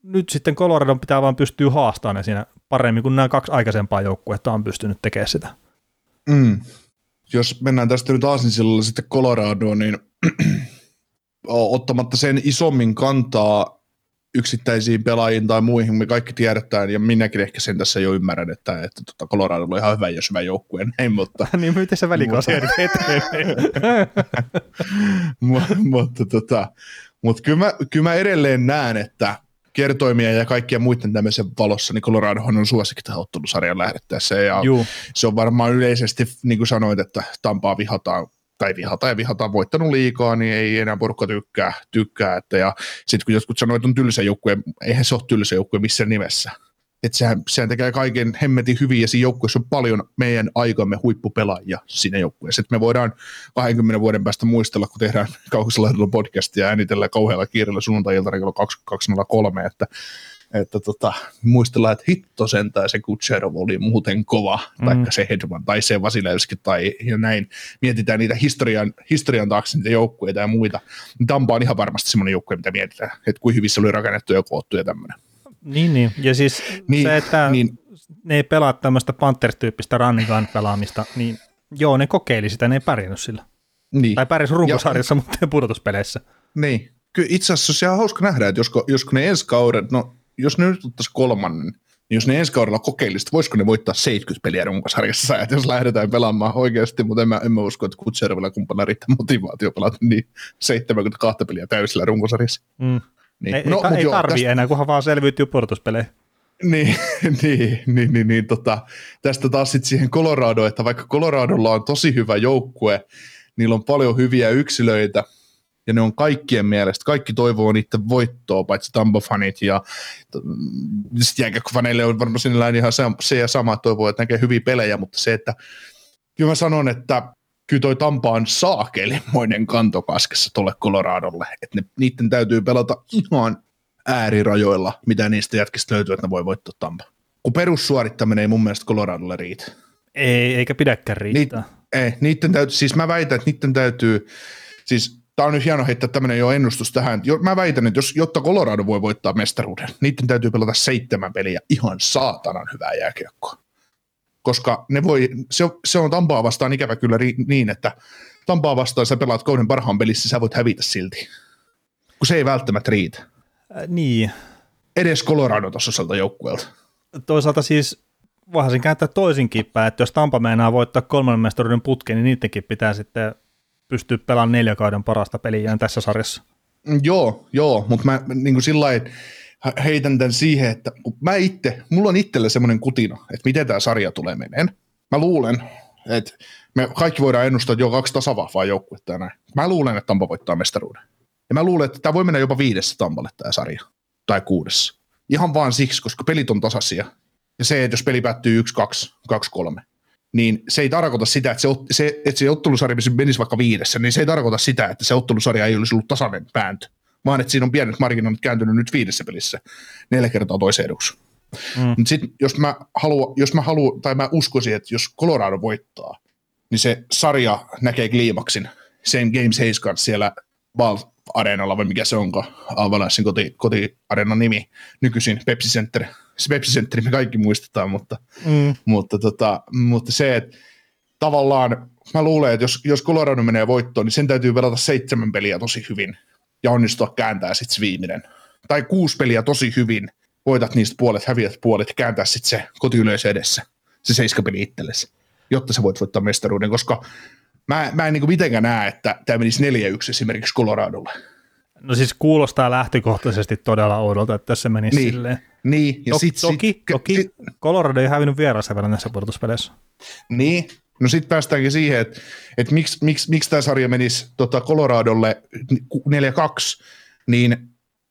nyt sitten Coloradon pitää vaan pystyä haastamaan ne siinä paremmin kuin nämä kaksi aikaisempaa joukkuetta on pystynyt tekemään sitä. Mm. Jos mennään tästä nyt Aasinsillalla sitten Coloradoon, niin ottamatta sen isommin kantaa yksittäisiin pelaajiin tai muihin, me kaikki tiedetään, ja minäkin ehkä sen tässä jo ymmärrän, että, että tota Colorado on ihan hyvä, jos hyvä joukkue, näin, mutta... niin, miten se välikausi eteen? mutta, tota, mutta kyllä, mä, kyllä mä edelleen näen, että kertoimia ja kaikkia muiden tämmöisen valossa, niin Colorado on suosikki tähän ottelusarjan lähdettäessä. Ja Juu. se on varmaan yleisesti, niin kuin sanoit, että Tampaa vihataan tai vihata ja vihata voittanut liikaa, niin ei enää porukka tykkää. tykkää että ja sitten kun jotkut sanoivat, että on tylsä joukkue, eihän se ole tylsä joukkue missään nimessä että sehän, sehän tekee kaiken hemmetin hyvin ja siinä joukkueessa on paljon meidän aikamme huippupelaajia siinä joukkueessa. Me voidaan 20 vuoden päästä muistella, kun tehdään kaukosella podcastia ja äänitellään kauhealla kiireellä sunnuntai-iltana kello 2203, että että tota, muistellaan, että hitto sentään se Kutserov oli muuten kova, mm. tai se Hedman, tai se Vasilevski, tai ja näin. Mietitään niitä historian, historian taakse niitä joukkueita ja muita. Tampa on ihan varmasti semmoinen joukkue, mitä mietitään, että kuin hyvissä oli rakennettu ja koottu ja tämmöinen. Niin, niin. Ja siis niin, se, että niin. ne ei pelaa tämmöistä Panthers-tyyppistä running gun pelaamista, niin joo, ne kokeili sitä, ne ei pärjännyt sillä. Niin. Tai pärjäsi runkosarjassa, ja, mutta ei pudotuspeleissä. Niin. Kyllä itse asiassa se on hauska nähdä, että josko, josko ne ensi kauden, no jos ne nyt ottaisi kolmannen, niin jos ne ensi kaudella kokeilisivat, voisiko ne voittaa 70 peliä runkosarjassa, että jos lähdetään pelaamaan oikeasti, mutta en mä, en mä usko, että Kutservilla kumppana riittää motivaatio pelata niin 72 peliä täysillä runkosarjassa. Mm. Niin. Ei, no, ei, ei tarvii tästä... enää, kunhan vaan selviytyy pudotuspeleihin. Niin, niin, niin, niin, niin tota, tästä taas sitten siihen Colorado, että vaikka Coloradolla on tosi hyvä joukkue, niillä on paljon hyviä yksilöitä, ja ne on kaikkien mielestä, kaikki toivoo niiden voittoa, paitsi Tampa-fanit, ja sitten jääkäkköfaneille on varmaan sinällään ihan se ja sama, toivoo, että näkee hyviä pelejä, mutta se, että kyllä mä sanon, että kyllä toi Tampa on saakelimoinen kantokaskessa tuolle Coloradolle, että ne, niiden täytyy pelata ihan äärirajoilla, mitä niistä jätkistä löytyy, että ne voi voittaa Tampa. Kun perussuorittaminen ei mun mielestä Coloradolle riitä. Ei, eikä pidäkään riittää. Niit, ei, niiden täytyy, siis mä väitän, että niiden täytyy, Siis tämä on nyt hieno heittää tämmöinen jo ennustus tähän. Jo, mä väitän, että jos, jotta Colorado voi voittaa mestaruuden, niiden täytyy pelata seitsemän peliä ihan saatanan hyvää jääkiekkoa. Koska ne voi, se, se on Tampaa vastaan ikävä kyllä ri, niin, että Tampaa vastaan sä pelaat kauden parhaan pelissä, sä voit hävitä silti. Kun se ei välttämättä riitä. Äh, niin. Edes Colorado tasoiselta joukkueelta. Toisaalta siis voihan sen kääntää toisinkin päin, että jos Tampa meinaa voittaa kolmannen mestaruuden putken, niin niidenkin pitää sitten pystyä pelaamaan neljä kauden parasta peliä tässä sarjassa. Joo, joo, mutta mä niin kuin sillä lailla heitän tämän siihen, että kun mä itse, mulla on itsellä semmoinen kutina, että miten tämä sarja tulee meneen. Mä luulen, että me kaikki voidaan ennustaa, että joo, kaksi tasavahvaa joukkuetta näin. Mä luulen, että Tampa voittaa mestaruuden. Ja mä luulen, että tämä voi mennä jopa viidessä Tampalle tämä sarja, tai kuudessa. Ihan vaan siksi, koska pelit on tasaisia. Ja se, että jos peli päättyy 1-2, 2-3, niin se ei tarkoita sitä, että se, se, että se ottelusarja menisi vaikka viidessä, niin se ei tarkoita sitä, että se ottelusarja ei olisi ollut tasainen vääntö, vaan että siinä on pienet marginaalit kääntynyt nyt viidessä pelissä neljä kertaa toisen eduksi. Mm. Sitten jos mä haluan, jos mä haluan, tai mä uskoisin, että jos Colorado voittaa, niin se sarja näkee kliimaksin sen Game 7 siellä Val Areenalla, vai mikä se onkaan, Avalanchein koti, kotiareenan nimi, nykyisin Pepsi Center. Se Pepsi Center me kaikki muistetaan, mutta, Mm. mutta, tota, mutta se, että tavallaan mä luulen, että jos, jos Colorado menee voittoon, niin sen täytyy pelata seitsemän peliä tosi hyvin ja onnistua kääntää sitten se viimeinen. Tai kuusi peliä tosi hyvin, voitat niistä puolet, häviät puolet kääntää sitten se kotiyleisö edessä, se seiskapeli itsellesi, jotta sä voit voittaa mestaruuden, koska mä, mä en niin mitenkään näe, että tämä menisi 4-1 esimerkiksi Coloradolle. No siis kuulostaa lähtökohtaisesti todella oudolta, että tässä menisi Niin. silleen. Niin, ja To- sit, toki, sit, toki sit, Colorado ei hävinnyt vieraassa vielä näissä pudotuspeleissä. Niin, no sitten päästäänkin siihen, että, että miksi, miksi, miksi tämä sarja menisi tota Coloradolle 4-2, niin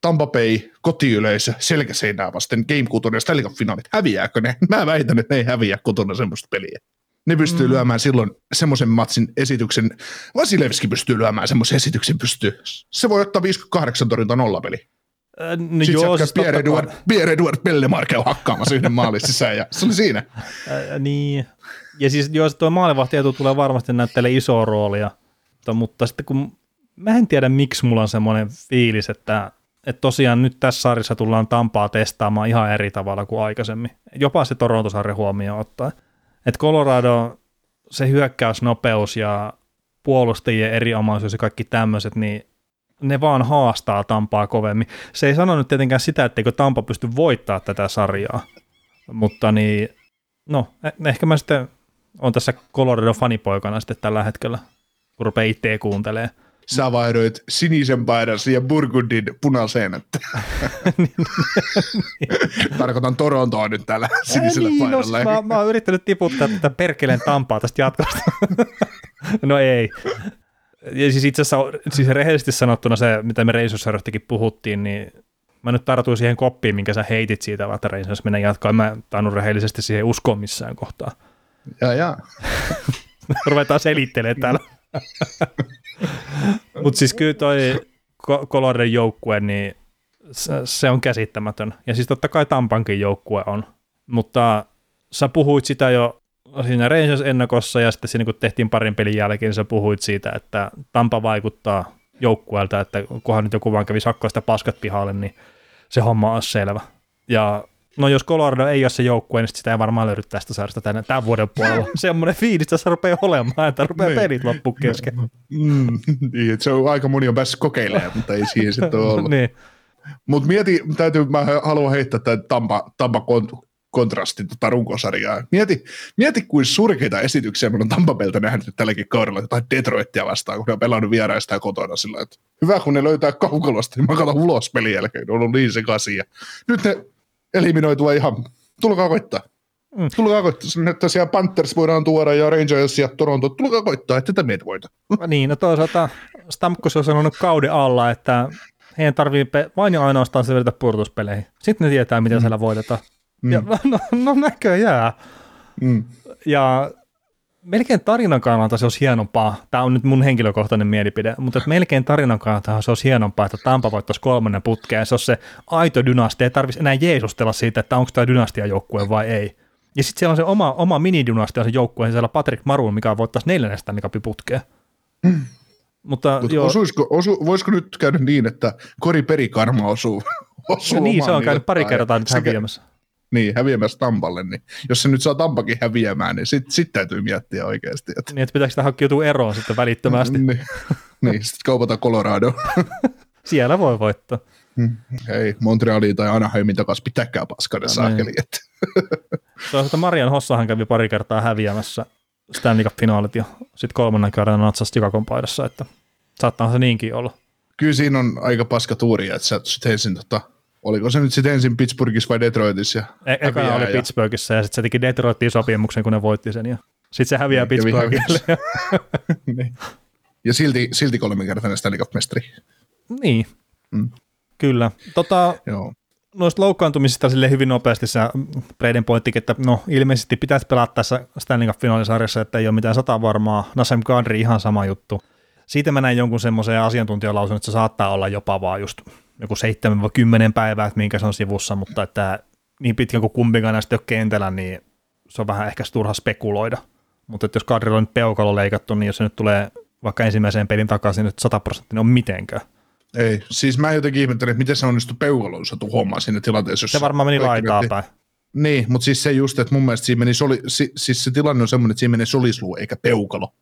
Tampa Bay kotiyleisö selkäseinää vasten Game 6 ja Stanley Cup-finaalit, häviääkö ne? Mä väitän, että ne ei häviä kotona semmoista peliä. Ne pystyy mm. lyömään silloin semmoisen matsin esityksen, Vasilevski pystyy lyömään semmoisen esityksen, pystyy. Se voi ottaa 58 torjunta nollapeli. Äh, No Sitten joo, siis Pierre, kai. Pierre Edouard Pellemar käy hakkaamassa yhden maalin sisään ja se oli siinä. Äh, niin. Ja siis joo, tuo maalivahtietu tulee varmasti näyttelee isoa roolia, mutta, mutta sitten kun mä en tiedä miksi mulla on semmoinen fiilis, että, että tosiaan nyt tässä sarjassa tullaan Tampaa testaamaan ihan eri tavalla kuin aikaisemmin. Jopa se Torontosarja huomioon ottaa. Että Colorado, se hyökkäysnopeus ja puolustajien eriomaisuus ja kaikki tämmöiset, niin ne vaan haastaa Tampaa kovemmin. Se ei sano nyt tietenkään sitä, etteikö Tampa pysty voittaa tätä sarjaa, mutta niin, no, eh- ehkä mä sitten on tässä Colorado fanipoikana sitten tällä hetkellä, kun rupeaa itse kuuntelee. Sä vaihdoit sinisen paidan siihen Burgundin punaiseen. Tarkoitan Torontoa nyt tällä sinisellä niin, no, paidalla. siis mä, mä oon yrittänyt tiputtaa tätä perkeleen Tampaa tästä jatkosta. no ei. Ja siis itse asiassa, siis rehellisesti sanottuna se, mitä me Reisosarjostakin puhuttiin, niin mä nyt tartuin siihen koppiin, minkä sä heitit siitä, että Reisos mennä jatkaa. Mä en tainnut rehellisesti siihen uskoa missään kohtaa. Ja, ja. Ruvetaan selittelemään täällä. Mutta siis kyllä toi Coloradon joukkue, niin se, se on käsittämätön. Ja siis totta kai Tampankin joukkue on. Mutta sä puhuit sitä jo siinä Rangers-ennakossa ja sitten siinä kun tehtiin parin pelin jälkeen, sä puhuit siitä, että Tampa vaikuttaa joukkueelta, että kunhan nyt joku vaan kävi sakkoista paskat pihalle, niin se homma on selvä. Ja no jos Colorado ei ole se joukkue, niin sit sitä ei varmaan löydy tästä sarjasta tämän, tämän vuoden puolella. Semmoinen fiilis tässä rupeaa olemaan, että rupeaa Niin. pelit loppu kesken. Mm, niin, että se on aika moni on päässyt kokeilemaan, mutta ei siihen sitten ole ollut. niin. Mutta mieti, täytyy, mä haluan heittää tämän Tampa, Tampa kont- kontrastin tota runkosarjaa. Mieti, mieti, kuin surkeita esityksiä meillä on Tampapelta nähnyt tälläkin kaudella, jotain Detroitia vastaan, kun ne on pelannut vieraista ja kotona sillä että hyvä, kun ne löytää kaukalosta, niin mä katson ulos pelin jälkeen, ne on ollut niin sekaisin. Ja nyt ne eliminoitua ihan, tulkaa koittaa. Mm. Tulkaa koittaa, että siellä Panthers voidaan tuoda ja Rangers ja Toronto, tulkaa koittaa, että tätä meitä voita. niin, no toisaalta Stamkos on sanonut kauden alla, että heidän tarvii pe- vain ja ainoastaan selvitä purtuspeleihin. Sitten ne tietää, miten mm. siellä voitetaan. Mm. Ja, no, no näköjään. Mm. Ja melkein tarinan kannalta se olisi hienompaa. Tämä on nyt mun henkilökohtainen mielipide, mutta että melkein tarinan kannalta se olisi hienompaa, että Tampa voittaisi kolmannen putkeen. Se on se aito dynastia. Ei tarvitsisi enää jeesustella siitä, että onko tämä dynastiajoukkue vai ei. Ja sitten siellä on se oma, oma minidynastia se joukkue, siellä Patrick Maroon, mikä voittaisi neljännestä putkeen. Mutta Mut joo, osuisiko, osu, voisiko nyt käydä niin, että Kori Perikarma osuu, osuu no niin, se on käynyt pari kertaa nyt häviämässä. Niin, häviämässä Tampalle, niin jos se nyt saa Tampakin häviämään, niin sitten sit täytyy miettiä oikeasti. Että, Niin, että pitääkö sitä hankkiutua eroon sitten välittömästi. niin, niin sitten kaupata Colorado. Siellä voi voittaa. Ei, Montrealiin tai Anaheimin takas pitäkää paskana niin. saakeli. Että. Toisaalta Marian Hossahan kävi pari kertaa häviämässä Stanley Cup-finaalit ja sitten kolmannen kerran natsasi Chicagon paidassa, että saattaa se niinkin olla. Kyllä siinä on aika paska tuuri, että sä ensin, tota, oliko se nyt sitten ensin Pittsburghissa vai Detroitissa? E- Ekana häviää oli ja- Pittsburghissa ja sitten se teki Detroitin sopimuksen, kun ne voitti sen ja sitten se häviää Niin, kävi Pittsburghille. niin. Ja silti, silti kolminkertainen Stanley Cup-mestari. niin, Mm. kyllä. Tota, Joo. noista loukkaantumisista sille hyvin nopeasti se Braden pointtikin, että no ilmeisesti pitäisi pelata tässä Stanley Cup-finaalisarjassa, että ei ole mitään sata varmaa. Nasem Kadri ihan sama juttu. Siitä mä näin jonkun semmoisen asiantuntijalausun, että se saattaa olla jopa vaan just joku 7-10 päivää, että minkä se on sivussa, mutta että niin pitkään kuin kumpikaan näistä ei ole kentällä, niin se on vähän ehkä turha spekuloida. Mutta että jos Kadrilla on nyt peukalo leikattu, niin jos se nyt tulee vaikka ensimmäiseen pelin takaisin nyt 100 prosenttia, on mitenkään. Ei, siis mä jotenkin ihmettelen, että miten se onnistui peukalonsa tuhoamaan siinä tilanteessa. Se jossa varmaan meni laitaa päin. Niin, mutta siis se just, että mun mielestä siinä meni soli, si, siis se tilanne on semmoinen, että siinä menee solisluu eikä peukalo.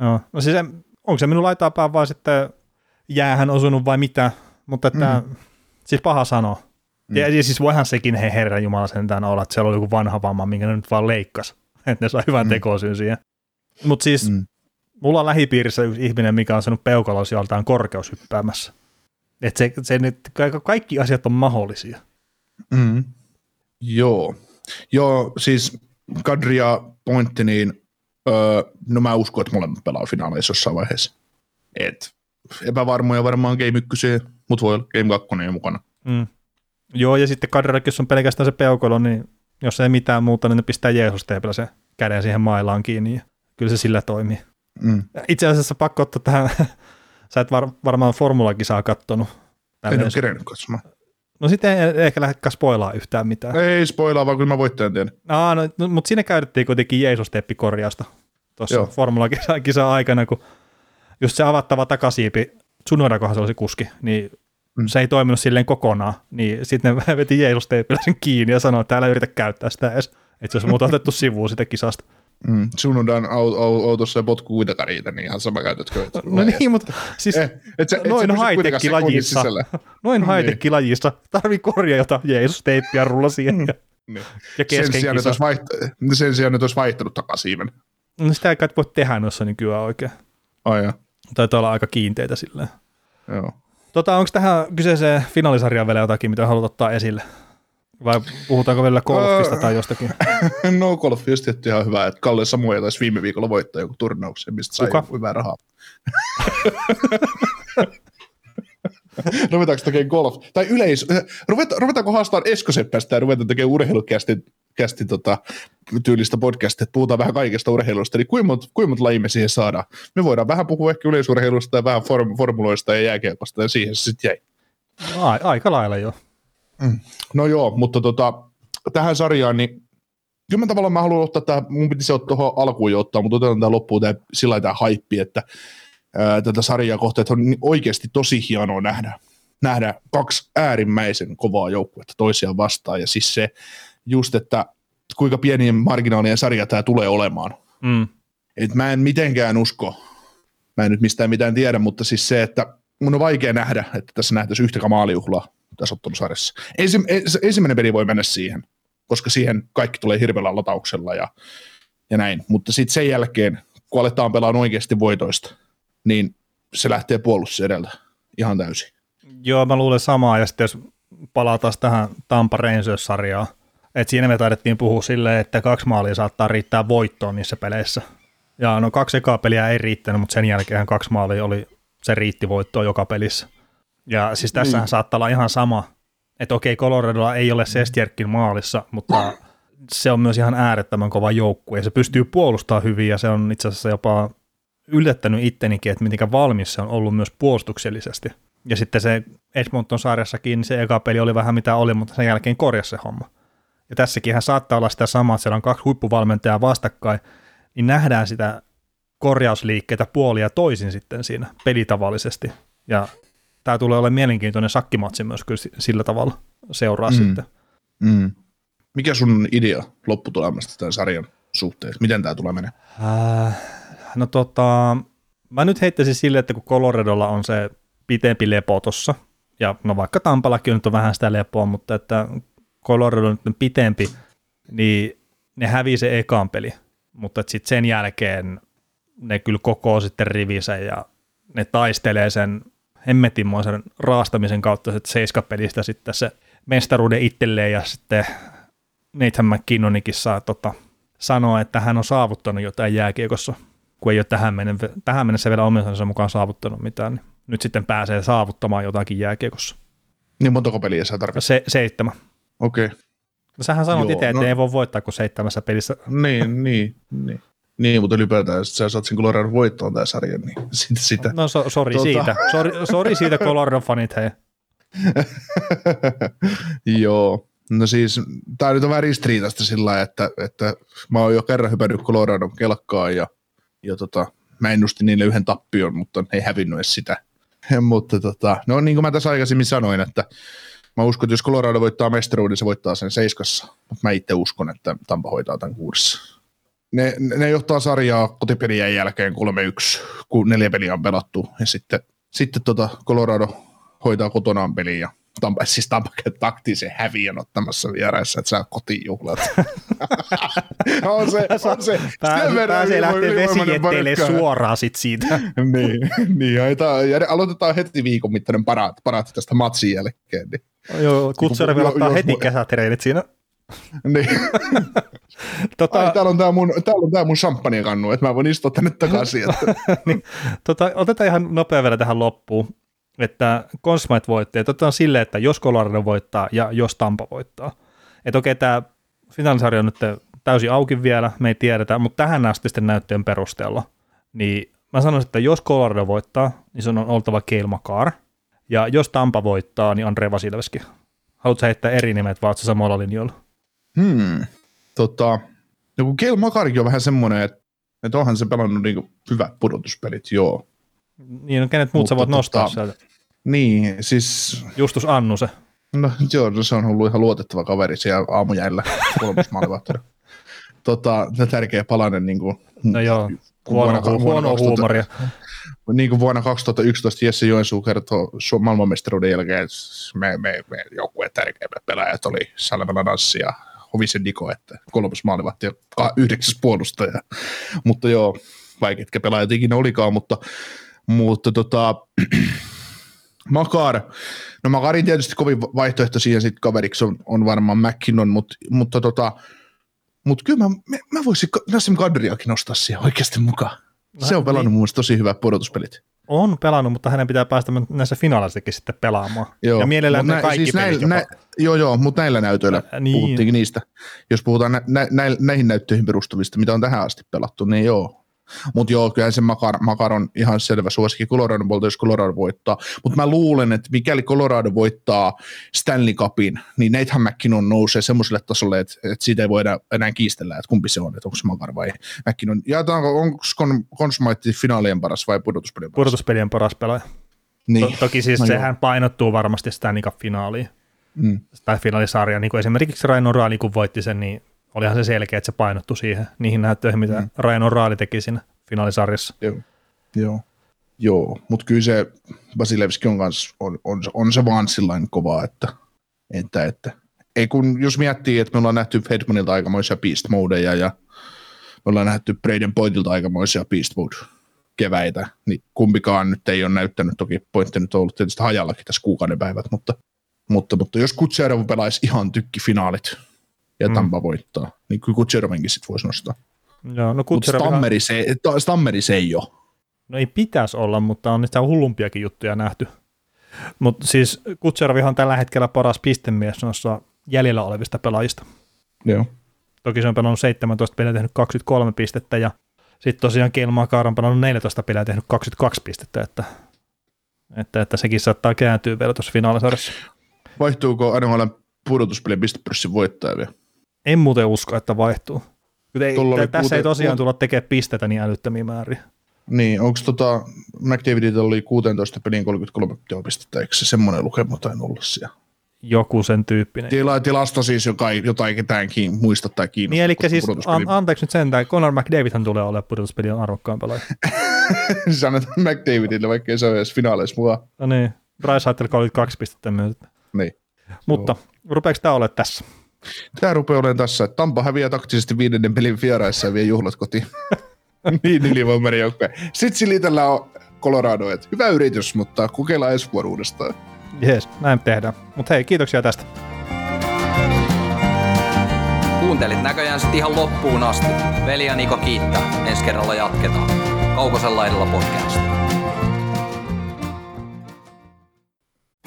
Joo. No siis se, onko se minun laitaa päin vai sitten jäähän osunut vai mitä, mutta että, mm. siis paha sanoa. Mm. Ja, ja siis voihan sekin, hei herran jumala sentään olla, että siellä oli joku vanha vamma, minkä ne nyt vaan leikkas, että ne saa hyvän mm. tekosyyn siihen. Mutta siis mm. Mulla on lähipiirissä yksi ihminen, mikä on saanut peukalos joltain korkeushyppäämässä. Että se, se nyt, ka- kaikki asiat on mahdollisia. Mm. Joo. Joo, siis Kadri ja Pointti, niin öö, no mä uskon, että molemmat pelaa finaaleissa jossain vaiheessa. Et epävarmoja varmaan Game 1, mutta voi olla Game 2 jo mukana. Mm. Joo, ja sitten Kadrillakin, jos on pelkästään se peukalo, niin jos ei mitään muuta, niin ne pistää Jeesus-teepillä se käden siihen mailaan kiinni. Ja kyllä se sillä toimii. Mm. Itse asiassa pakko ottaa tähän, sä et var, varmaan formulakisaa kattonut. En ole kerennyt katsomaan. No sitten ei ehkä lähdetkään spoilaa yhtään mitään. Ei spoilaa, vaan kyllä mä voittajan teen. Aa, no, no, mutta siinä käytettiin kuitenkin Jeesus-teppikorjausta tuossa formulakisan kisa aikana, kun just se avattava takasiipi, Tsunodakohan se oli se kuski, niin Mm. se ei toiminut silleen kokonaan, niin sitten ne veti Jeesus-teipillä sen kiinni ja sanoi, että älä yritä käyttää sitä edes. Että se olisi muuten otettu sivuun sitä kisasta. Mm. Au- autossa ja potkuu kuitenkaan riitä, niin ihan sama käytätkö. et- No niin, mutta siis Eh, et sä, et noin sisällä. noin Niin. high-tech-lajissa tarvii korjata Jeesus-teippiä rulla siihen ja, Niin. ja Sen sijaan, että olisi vaiht- sen sijaan, että olisi vaihtanut takasiiven. No sitä ei kai voi tehdä noissa nykyään oikein. Ai ja. Taitaa olla aika kiinteitä silleen. Joo. Tota, onko tähän kyseiseen finaalisarjaan vielä jotakin, mitä haluat ottaa esille? Vai puhutaanko vielä golfista Öö. tai jostakin? No golf just tietty ihan hyvä, että Kalle Samoja taisi viime viikolla voittaa joku turnauksen, mistä sai Kuka? hyvää rahaa. Ruvetaanko tekemään golf? Tai yleis... Ruveta, ruvetaanko haastaa Esko Seppästä ja ruvetaan tekemään urheilukästi kästi, tota, tyylistä podcastia, että puhutaan vähän kaikesta urheilusta, niin kuinka monta, kuinka monta lajia me siihen saadaan? Me voidaan vähän puhua ehkä yleisurheilusta ja vähän form, formuloista ja jääkiekkosta, ja siihen se sitten jäi. Ai, aika lailla jo. No joo, mutta tota, tähän sarjaan, niin kyllä mä tavallaan mä haluan ottaa tämä, mun piti se ottaa tuohon alkuun jo ottaa, mutta otetaan tämä loppuun tämä, sillä tämä haippi, että ää, tätä sarjaa kohtaa, että on niin oikeasti tosi hienoa nähdä, nähdä kaksi äärimmäisen kovaa joukkuetta toisiaan vastaan, ja siis se just, että kuinka pienien marginaalien sarja tämä tulee olemaan. Mm. Et mä en mitenkään usko, mä en nyt mistään mitään tiedä, mutta siis se, että mun on vaikea nähdä, että tässä nähtäisiin yhtäkään maalijuhlaa tässä ottelusarjassa. Ensi, ensi- ensimmäinen peli voi mennä siihen, koska siihen kaikki tulee hirveällä latauksella ja, ja näin. Mutta sitten sen jälkeen, kun aletaan pelaamaan oikeasti voitoista, niin se lähtee puolustus edeltä ihan täysin. Joo, mä luulen samaa, ja sitten jos palataan tähän Tampa Rangers-sarjaan, että siinä me taidettiin puhua silleen, että kaksi maalia saattaa riittää voittoon niissä peleissä. Ja no kaksi ekaa peliä ei riittänyt, mutta sen jälkeen kaksi maalia oli, se riitti voittoon joka pelissä. Ja siis tässähän niin. saattaa olla ihan sama, että okei, Coloradolla ei ole Sestjärkin maalissa, mutta se on myös ihan äärettömän kova joukkue, ja se pystyy puolustamaan hyvin, ja se on itse asiassa jopa yllättänyt ittenikin, että miten valmis se on ollut myös puolustuksellisesti. Ja sitten se Edmonton sarjassakin se eka peli oli vähän mitä oli, mutta sen jälkeen korjasi se homma. Ja tässäkin hän saattaa olla sitä samaa, että siellä on kaksi huippuvalmentajaa vastakkain, niin nähdään sitä korjausliikkeitä puolia toisin sitten siinä pelitavallisesti. Ja tämä tulee olemaan mielenkiintoinen sakkimatsi myös kyllä sillä tavalla seuraa mm. sitten. Mm. Mikä sun idea lopputulemasta tämän sarjan suhteen? Miten tämä tulee menee? Äh, no tota, mä nyt heittäisin sille, että kun Coloradolla on se pitempi lepo tossa, ja no vaikka Tampallakin nyt on vähän sitä lepoa, mutta että Colorado nyt on pitempi, niin ne hävii se ekaan peli, mutta sitten sen jälkeen ne kyllä koko sitten rivisä ja ne taistelee sen hemmetinmoisen raastamisen kautta että seiskapelistä sitten se mestaruuden itselleen ja sitten Nathan McKinnonikin saa tota, sanoa, että hän on saavuttanut jotain jääkiekossa, kun ei ole tähän, mennessä, tähän mennessä vielä omistansa mukaan saavuttanut mitään, niin nyt sitten pääsee saavuttamaan jotakin jääkiekossa. Niin montako peliä sä tarkoittaa? Se, seitsemän. Okei. Okay. No sähän sanoit itse, että no, ei voi voittaa kuin seitsemässä pelissä. Niin, niin, niin. Niin, mutta ylipäätään, jos sä saat sen Colorado voittoon tämä sarja, niin sitä. sitä. No so, sori tuota... siitä. Sori, sori siitä Colorado fanit, hei. Joo. No siis, tämä nyt on vähän ristiriitaista sillä että, että mä oon jo kerran hypännyt Coloradon kelkkaan ja, ja tota, mä ennustin niille yhden tappion, mutta ne ei hävinnyt edes sitä. mutta tota, no niin kuin mä tässä aikaisemmin sanoin, että mä uskon, että jos Colorado voittaa mestaruuden, se voittaa sen seiskassa, mutta mä itse uskon, että Tampa hoitaa tämän kuudessa. Ne, ne johtaa sarjaa kotipelien jälkeen 3-1, kun neljä peliä on pelattu, ja sitten, sitten tota Colorado hoitaa kotonaan peliä, ja Tampa, siis Tampa taktisen häviön ottamassa vieraissa, että saa kotijuhlat. on se, on se. Pää, pääsee lähteä vesijetteille suoraan sit siitä. niin, niin ja, ja aloitetaan heti viikon mittainen parat, parat tästä matsin jälkeen. Niin. Joo, Kutservi ottaa heti kesätreenit siinä. niin. tota, Ai, täällä on tämä mun, täällä on tää mun champagnekannu, että mä voin istua tänne takaisin. Että. niin, tota, otetaan ihan nopea vielä tähän loppuun että Consmite voitti, että otetaan silleen, että jos Colorado voittaa ja jos Tampa voittaa. Että okei, tämä finaalisarja on nyt täysin auki vielä, me ei tiedetä, mutta tähän asti sitten näyttöjen perusteella, niin mä sanoisin, että jos Colorado voittaa, niin se on oltava Keil Makar, ja jos Tampa voittaa, niin Andre Vasilevski. Haluatko heittää eri nimet, vaan samalla linjoilla? Hmm. Tota, no kun Keil Makarikin on vähän semmoinen, että, että onhan se pelannut niin hyvät pudotuspelit, joo. Niin, no kenet muut Mutta sä voit nostaa tota, sieltä? Niin, siis... Justus Annuse. No joo, no se on ollut ihan luotettava kaveri siellä aamujäillä kolmosmaalivahtori. tota, tärkeä palanen niin kuin, No joo, huono, vuonna, huono huumoria. Niin kuin vuonna 2011 Jesse Joensuu kertoo maailmanmestaruuden jälkeen, että me, me, me joukkueen tärkeimmät pelaajat oli Salmela Nassi ja Hovisen Niko, että kolmas maalivahti ja yhdeksäs puolustaja. mutta joo, vaikeatkä pelaajat ikinä olikaan, mutta, mutta tota, Makar, no Makarin tietysti kovin vaihtoehto siihen sitten kaveriksi on, on varmaan McKinnon, mutta, mutta tota, mutta kyllä mä, mä voisin Nassim Kadriakin nostaa siihen oikeasti mukaan. Se on pelannut niin. mun mielestä tosi hyvät pudotuspelit. On pelannut, mutta hänen pitää päästä näissä finaalissakin sitten pelaamaan. Joo, ja mielellään nä, kaikki siis näillä, nä, Joo, joo, mutta näillä näytöillä niin. puhuttiinkin niistä. Jos puhutaan nä, nä, näihin näyttöihin perustuvista, mitä on tähän asti pelattu, niin joo, mutta joo, kyllä se Makar, Makar on ihan selvä suosikki Colorado puolta, jos Colorado voittaa. Mutta mä luulen, että mikäli Colorado voittaa Stanley Cupin, niin Nathan McKinnon nousee semmoiselle tasolle, että, että siitä ei voida enää kiistellä, että kumpi se on, että onko se Makar vai McKinnon. Jaetaanko, onko Consmite finaalien paras vai pudotuspelien paras? Pudotuspelien paras pelaaja. Niin. To- toki siis no sehän joo. painottuu varmasti Stanley Cup finaaliin. Mm. Tai finaalisarja, niin kuin esimerkiksi Raino Raali, kun voitti sen, niin olihan se selkeä, että se painottu siihen, niihin näyttöihin, mitä mm. Ryan O'Reilly teki siinä finaalisarjassa. Joo, joo. joo. mutta kyllä se Vasilevski on, kans, on, on, on se vaan sillain kova, että, että, että ei kun, jos miettii, että me ollaan nähty Fedmanilta aikamoisia beast modeja ja me ollaan nähty Braden Pointilta aikamoisia beast mode keväitä, niin kumpikaan nyt ei ole näyttänyt, toki pointti nyt on ollut tietysti hajallakin tässä kuukauden päivät, mutta, mutta, mutta jos Kutserov pelaisi ihan tykkifinaalit, ja mm. Tampa voittaa. Niin kyllä Kutserovinkin sitten voisi nostaa. Joo, no Mutta Stammeri, se, Stammeri se ei ole. No ei pitäisi olla, mutta on niitä hullumpiakin juttuja nähty. Mutta siis Kutserovihan on tällä hetkellä paras pistemies noissa jäljellä olevista pelaajista. Joo. Toki se on pelannut 17 peliä tehnyt 23 pistettä ja sitten tosiaan Keil Makar on pelannut 14 peliä tehnyt 22 pistettä, että, että, että sekin saattaa kääntyä vielä tuossa finaalisarjassa. Vaihtuuko NHL pudotuspelien pistepörssin voittaja vielä? En muuten usko, että vaihtuu. Ei, tässä ei tosiaan tulla tekemään pistetä niin älyttömiä määriä. Niin, onko tota, McDavidilla oli 16 pelin 33 teopistettä, eikö se semmoinen lukema tai olla siellä? Joku sen tyyppinen. Tila, tilasta siis, joka ei jotain ketään kiin, muista tai kiinnostaa. Niin, eli siis an, anteeksi nyt sen, että Conor McDavidhan tulee olemaan pudotuspelin arvokkaan pelaaja. siis annetaan McDavidille, vaikka ei se ole edes finaaleissa mukaan. No niin, Bryce Hartel 32 pistettä myötä. Niin. Mutta rupeeko tämä olemaan tässä? Tämä rupeaa olemaan tässä, että Tampa häviää taktisesti viidennen pelin vieraissa ja vie juhlat kotiin. niin ylivoimainen joukkue. Sitten Silitellä on Colorado, että hyvä yritys, mutta kokeillaan ensi vuonna uudestaan. Jees, näin tehdään. Mutta hei, kiitoksia tästä. Kuuntelit näköjään sitten ihan loppuun asti. Veli ja Niko kiittää. Ensi kerralla jatketaan. Kaukosella laidalla podcast.